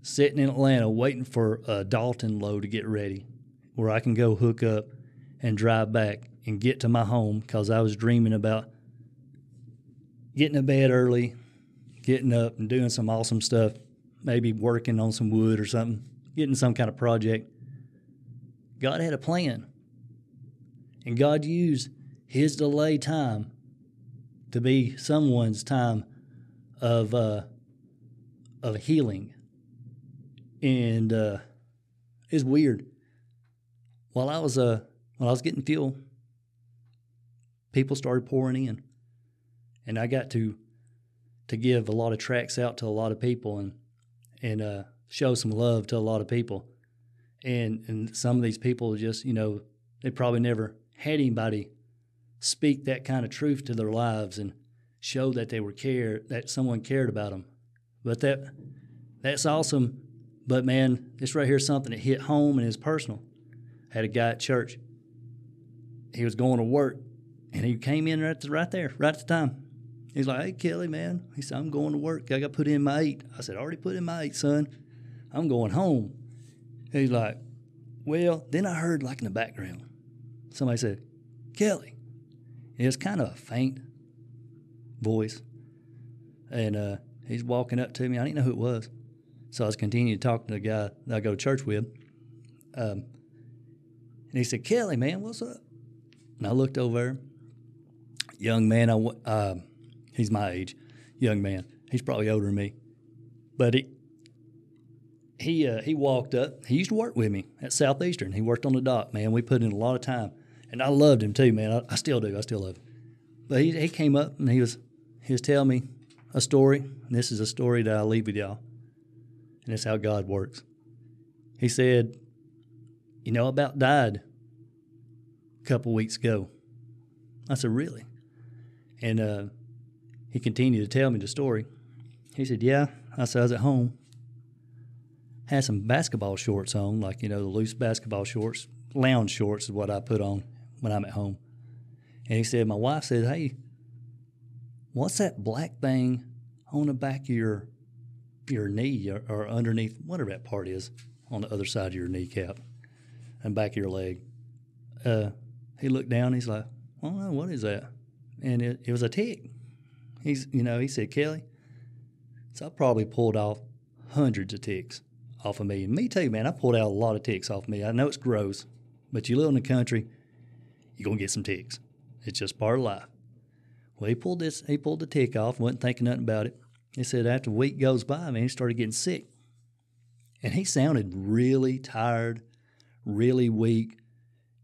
sitting in Atlanta waiting for a Dalton load to get ready where I can go hook up and drive back and get to my home because I was dreaming about getting to bed early, getting up and doing some awesome stuff, maybe working on some wood or something, getting some kind of project. God had a plan. And God used his delay time to be someone's time of uh, of healing. And uh, it's weird. While I was uh, while I was getting fuel, people started pouring in, and I got to to give a lot of tracts out to a lot of people and and uh, show some love to a lot of people. And and some of these people just you know they probably never had anybody speak that kind of truth to their lives and show that they were care that someone cared about them. But that that's awesome. But man, this right here is something that hit home and is personal. I had a guy at church. He was going to work, and he came in right, to, right there, right at the time. He's like, "Hey, Kelly, man," he said, "I'm going to work. I got to put in my eight. I said, "I already put in my eight, son. I'm going home." He's like, "Well," then I heard like in the background, somebody said, "Kelly." It was kind of a faint voice, and uh, he's walking up to me. I didn't know who it was, so I was continuing to talk to the guy that I go to church with. Um, and he said, "Kelly, man, what's up?" And I looked over. Young man, I uh, he's my age. Young man, he's probably older than me, but he he uh, he walked up. He used to work with me at Southeastern. He worked on the dock. Man, we put in a lot of time, and I loved him too, man. I, I still do. I still love him. But he he came up and he was he was telling me a story. And this is a story that I leave with y'all, and it's how God works. He said, "You know, about died a couple weeks ago." I said, "Really?" And uh, he continued to tell me the story. He said, "Yeah." I said, "I was at home." had some basketball shorts on, like you know the loose basketball shorts, lounge shorts is what I put on when I'm at home. And he said, my wife said, "Hey, what's that black thing on the back of your your knee or, or underneath whatever that part is on the other side of your kneecap and back of your leg?" Uh, he looked down. He's like, "I don't know what is that," and it, it was a tick. He's you know he said, "Kelly." So I probably pulled off hundreds of ticks off of me. And me too, man. I pulled out a lot of ticks off of me. I know it's gross, but you live in the country, you're gonna get some ticks. It's just part of life. Well, he pulled this. He pulled the tick off. wasn't thinking nothing about it. He said after a week goes by, man, he started getting sick, and he sounded really tired, really weak.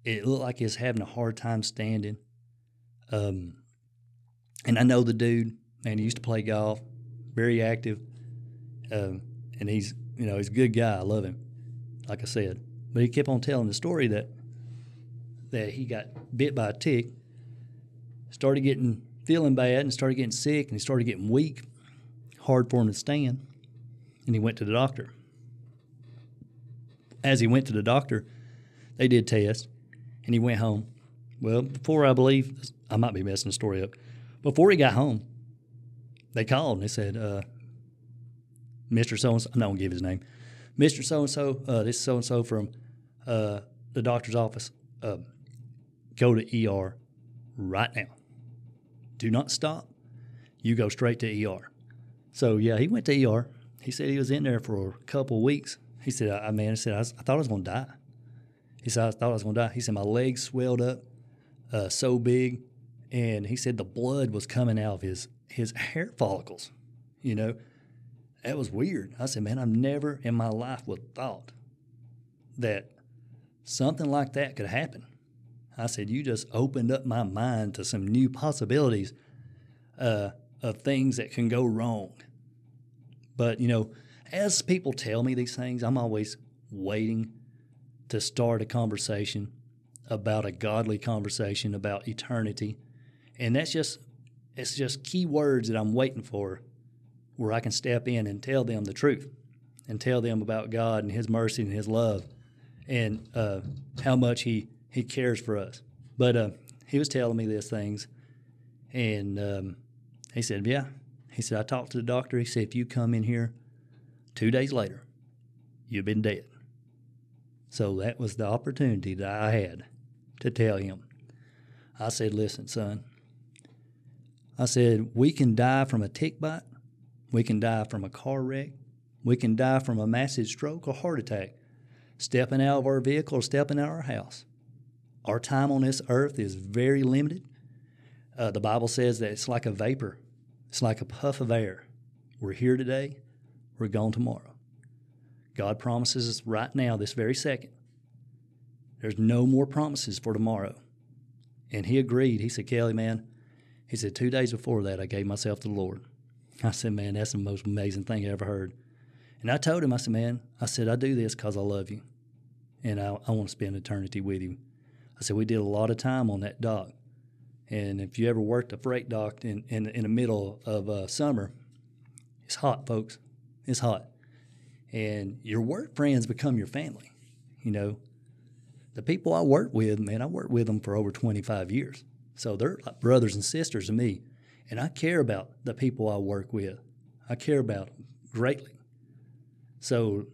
It looked like he was having a hard time standing. Um, and I know the dude, man. He used to play golf, very active, um, and he's you know, he's a good guy. I love him, like I said. But he kept on telling the story that that he got bit by a tick, started getting feeling bad, and started getting sick, and he started getting weak, hard for him to stand, and he went to the doctor. As he went to the doctor, they did tests, and he went home. Well, before I believe, I might be messing the story up. Before he got home, they called and they said, uh, Mr. So and so, I'm not gonna give his name. Mr. So and so, this is so and so from uh, the doctor's office. Uh, go to ER right now. Do not stop. You go straight to ER. So yeah, he went to ER. He said he was in there for a couple weeks. He said, I, I man, I said I, was, I thought I was to die. He said I thought I was to die. He said my legs swelled up uh, so big, and he said the blood was coming out of his his hair follicles. You know, that was weird. I said, man, I've never in my life would thought that something like that could happen. I said, you just opened up my mind to some new possibilities uh, of things that can go wrong. But, you know, as people tell me these things, I'm always waiting to start a conversation about a godly conversation about eternity. And that's just it's just key words that I'm waiting for where I can step in and tell them the truth and tell them about God and his mercy and his love and uh, how much he he cares for us. But uh, he was telling me these things, and um, he said, "Yeah." He said, "I talked to the doctor. He said if you come in here two days later, you've been dead." So that was the opportunity that I had to tell him. I said, "Listen, son." I said, "We can die from a tick bite. We can die from a car wreck. We can die from a massive stroke or heart attack." stepping out of our vehicle or stepping out of our house. Our time on this earth is very limited. Uh, the Bible says that it's like a vapor, it's like a puff of air. We're here today, we're gone tomorrow. God promises us right now, this very second, there's no more promises for tomorrow. And he agreed. He said, Kelly, man, he said, two days before that, I gave myself to the Lord. I said, man, that's the most amazing thing I ever heard. And I told him, I said, man, I said, I do this because I love you. And I, I want to spend eternity with you. I said, we did a lot of time on that dock. And if you ever worked a freight dock in, in, in the middle of uh, summer, it's hot, folks. It's hot. And your work friends become your family. You know, the people I work with, man, I worked with them for over 25 years. So they're like brothers and sisters to me. And I care about the people I work with. I care about them greatly. So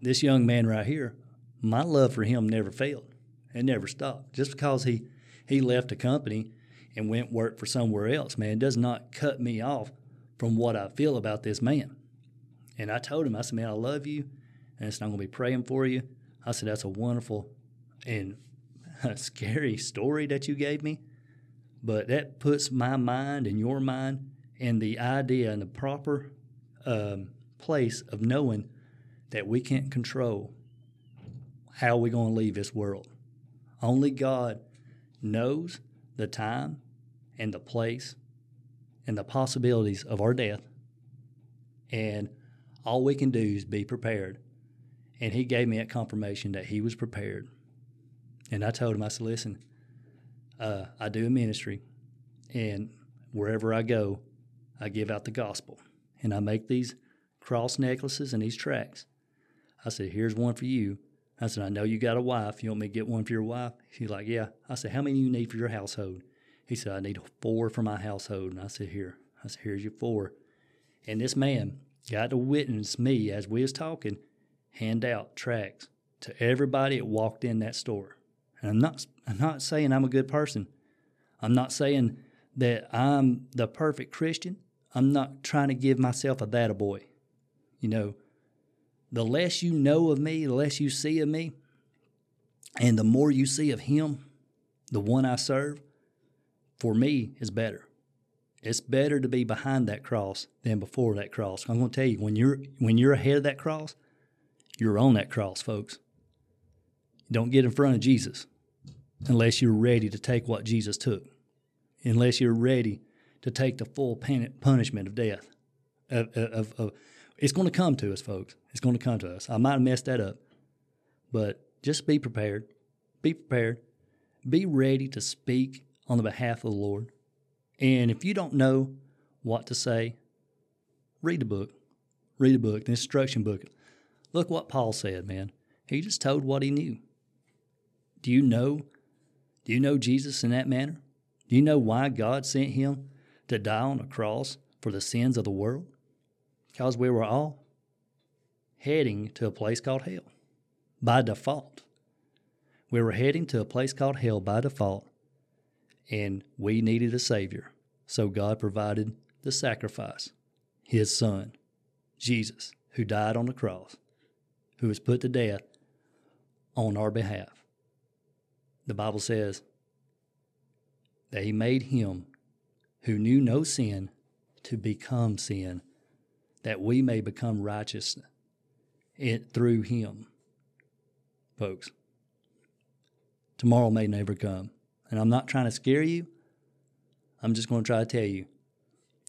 this young man right here, my love for him never failed. It never stopped. Just because he, he left a company and went work for somewhere else, man, does not cut me off from what I feel about this man. And I told him, I said, man, I love you, and it's not going to be praying for you. I said, that's a wonderful and a scary story that you gave me, but that puts my mind and your mind in the idea and the proper um, place of knowing that we can't control how we're going to leave this world. Only God knows the time and the place and the possibilities of our death. And all we can do is be prepared. And he gave me that confirmation that he was prepared. And I told him, I said, listen, uh, I do a ministry, and wherever I go, I give out the gospel. And I make these cross necklaces and these tracts. I said, Here's one for you. I said, I know you got a wife. You want me to get one for your wife? He's like, Yeah. I said, How many you need for your household? He said, I need four for my household. And I said, Here. I said, Here's your four. And this man got to witness me as we was talking, hand out tracts to everybody that walked in that store. And I'm not I'm not saying I'm a good person. I'm not saying that I'm the perfect Christian. I'm not trying to give myself a that a boy. You know, the less you know of me, the less you see of me, and the more you see of Him, the one I serve, for me is better. It's better to be behind that cross than before that cross. I'm going to tell you when you're when you're ahead of that cross, you're on that cross, folks. Don't get in front of Jesus unless you're ready to take what Jesus took. Unless you're ready to take the full punishment of death, of, of, of it's going to come to us, folks. It's going to come to us. I might have messed that up, but just be prepared. Be prepared. Be ready to speak on the behalf of the Lord. And if you don't know what to say, read the book. Read the book, the instruction book. Look what Paul said, man. He just told what he knew. Do you know? Do you know Jesus in that manner? Do you know why God sent him to die on a cross for the sins of the world? Because we were all heading to a place called hell by default. We were heading to a place called hell by default, and we needed a Savior. So God provided the sacrifice, His Son, Jesus, who died on the cross, who was put to death on our behalf. The Bible says that He made Him who knew no sin to become sin, that we may become righteous it, through Him. Folks, tomorrow may never come. And I'm not trying to scare you. I'm just going to try to tell you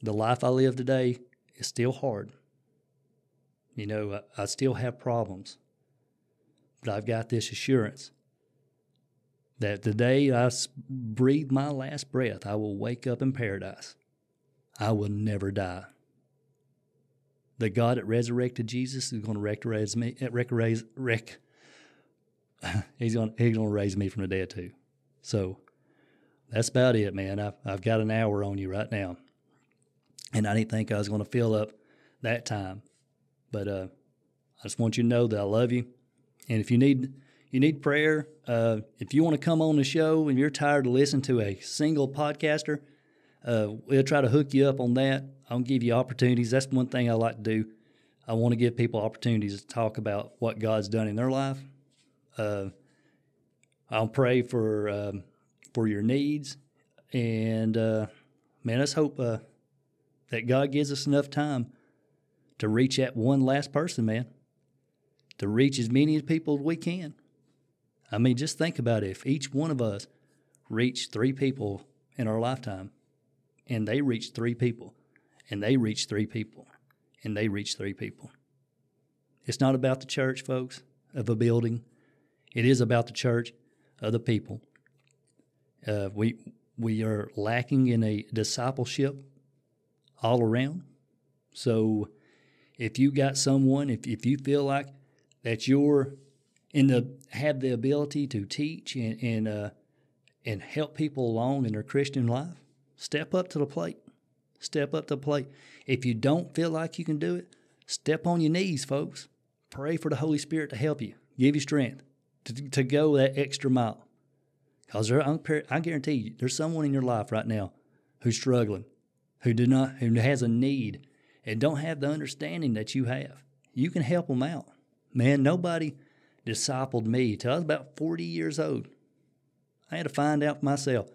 the life I live today is still hard. You know, I, I still have problems. But I've got this assurance that the day I breathe my last breath, I will wake up in paradise. I will never die. The God that resurrected Jesus is going to raise me. Raise, rec, he's going he's going to raise me from the dead too. So that's about it, man. I've I've got an hour on you right now, and I didn't think I was going to fill up that time, but uh, I just want you to know that I love you, and if you need you need prayer, uh, if you want to come on the show and you're tired of listening to a single podcaster, uh, we'll try to hook you up on that. I'll give you opportunities. That's one thing I like to do. I want to give people opportunities to talk about what God's done in their life. Uh, I'll pray for um, for your needs, and uh, man, let's hope uh, that God gives us enough time to reach that one last person, man, to reach as many people as we can. I mean, just think about it. If each one of us reached three people in our lifetime, and they reached three people, and they reached three people, and they reached three people. It's not about the church, folks, of a building. It is about the church of the people. Uh, we we are lacking in a discipleship all around. So if you got someone, if if you feel like that you're in the have the ability to teach and and uh, and help people along in their Christian life, step up to the plate. Step up to the plate. If you don't feel like you can do it, step on your knees, folks. Pray for the Holy Spirit to help you, give you strength to, to go that extra mile. Because I guarantee you, there's someone in your life right now who's struggling, who do not, who has a need, and don't have the understanding that you have. You can help them out. Man, nobody discipled me till I was about 40 years old. I had to find out for myself.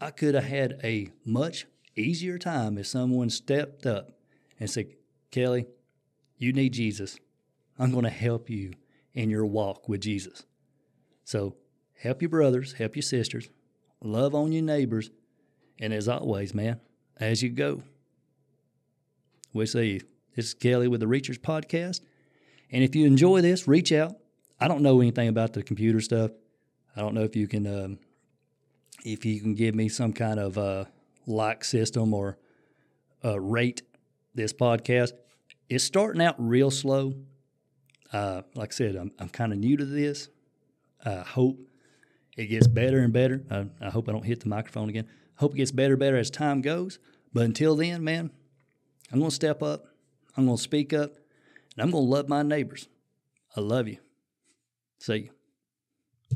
I could have had a much easier time if someone stepped up and said, Kelly, you need Jesus. I'm going to help you in your walk with Jesus. So help your brothers, help your sisters, love on your neighbors, and as always, man, as you go, we'll see you. This is Kelly with the Reachers Podcast. And if you enjoy this, reach out. I don't know anything about the computer stuff. I don't know if you can um, if you can give me some kind of uh, like system or uh, rate this podcast. It's starting out real slow. Uh, like I said, I'm, I'm kind of new to this. I hope it gets better and better. I, I hope I don't hit the microphone again. Hope it gets better and better as time goes. But until then, man, I'm going to step up. I'm going to speak up. And I'm going to love my neighbors. I love you. See you.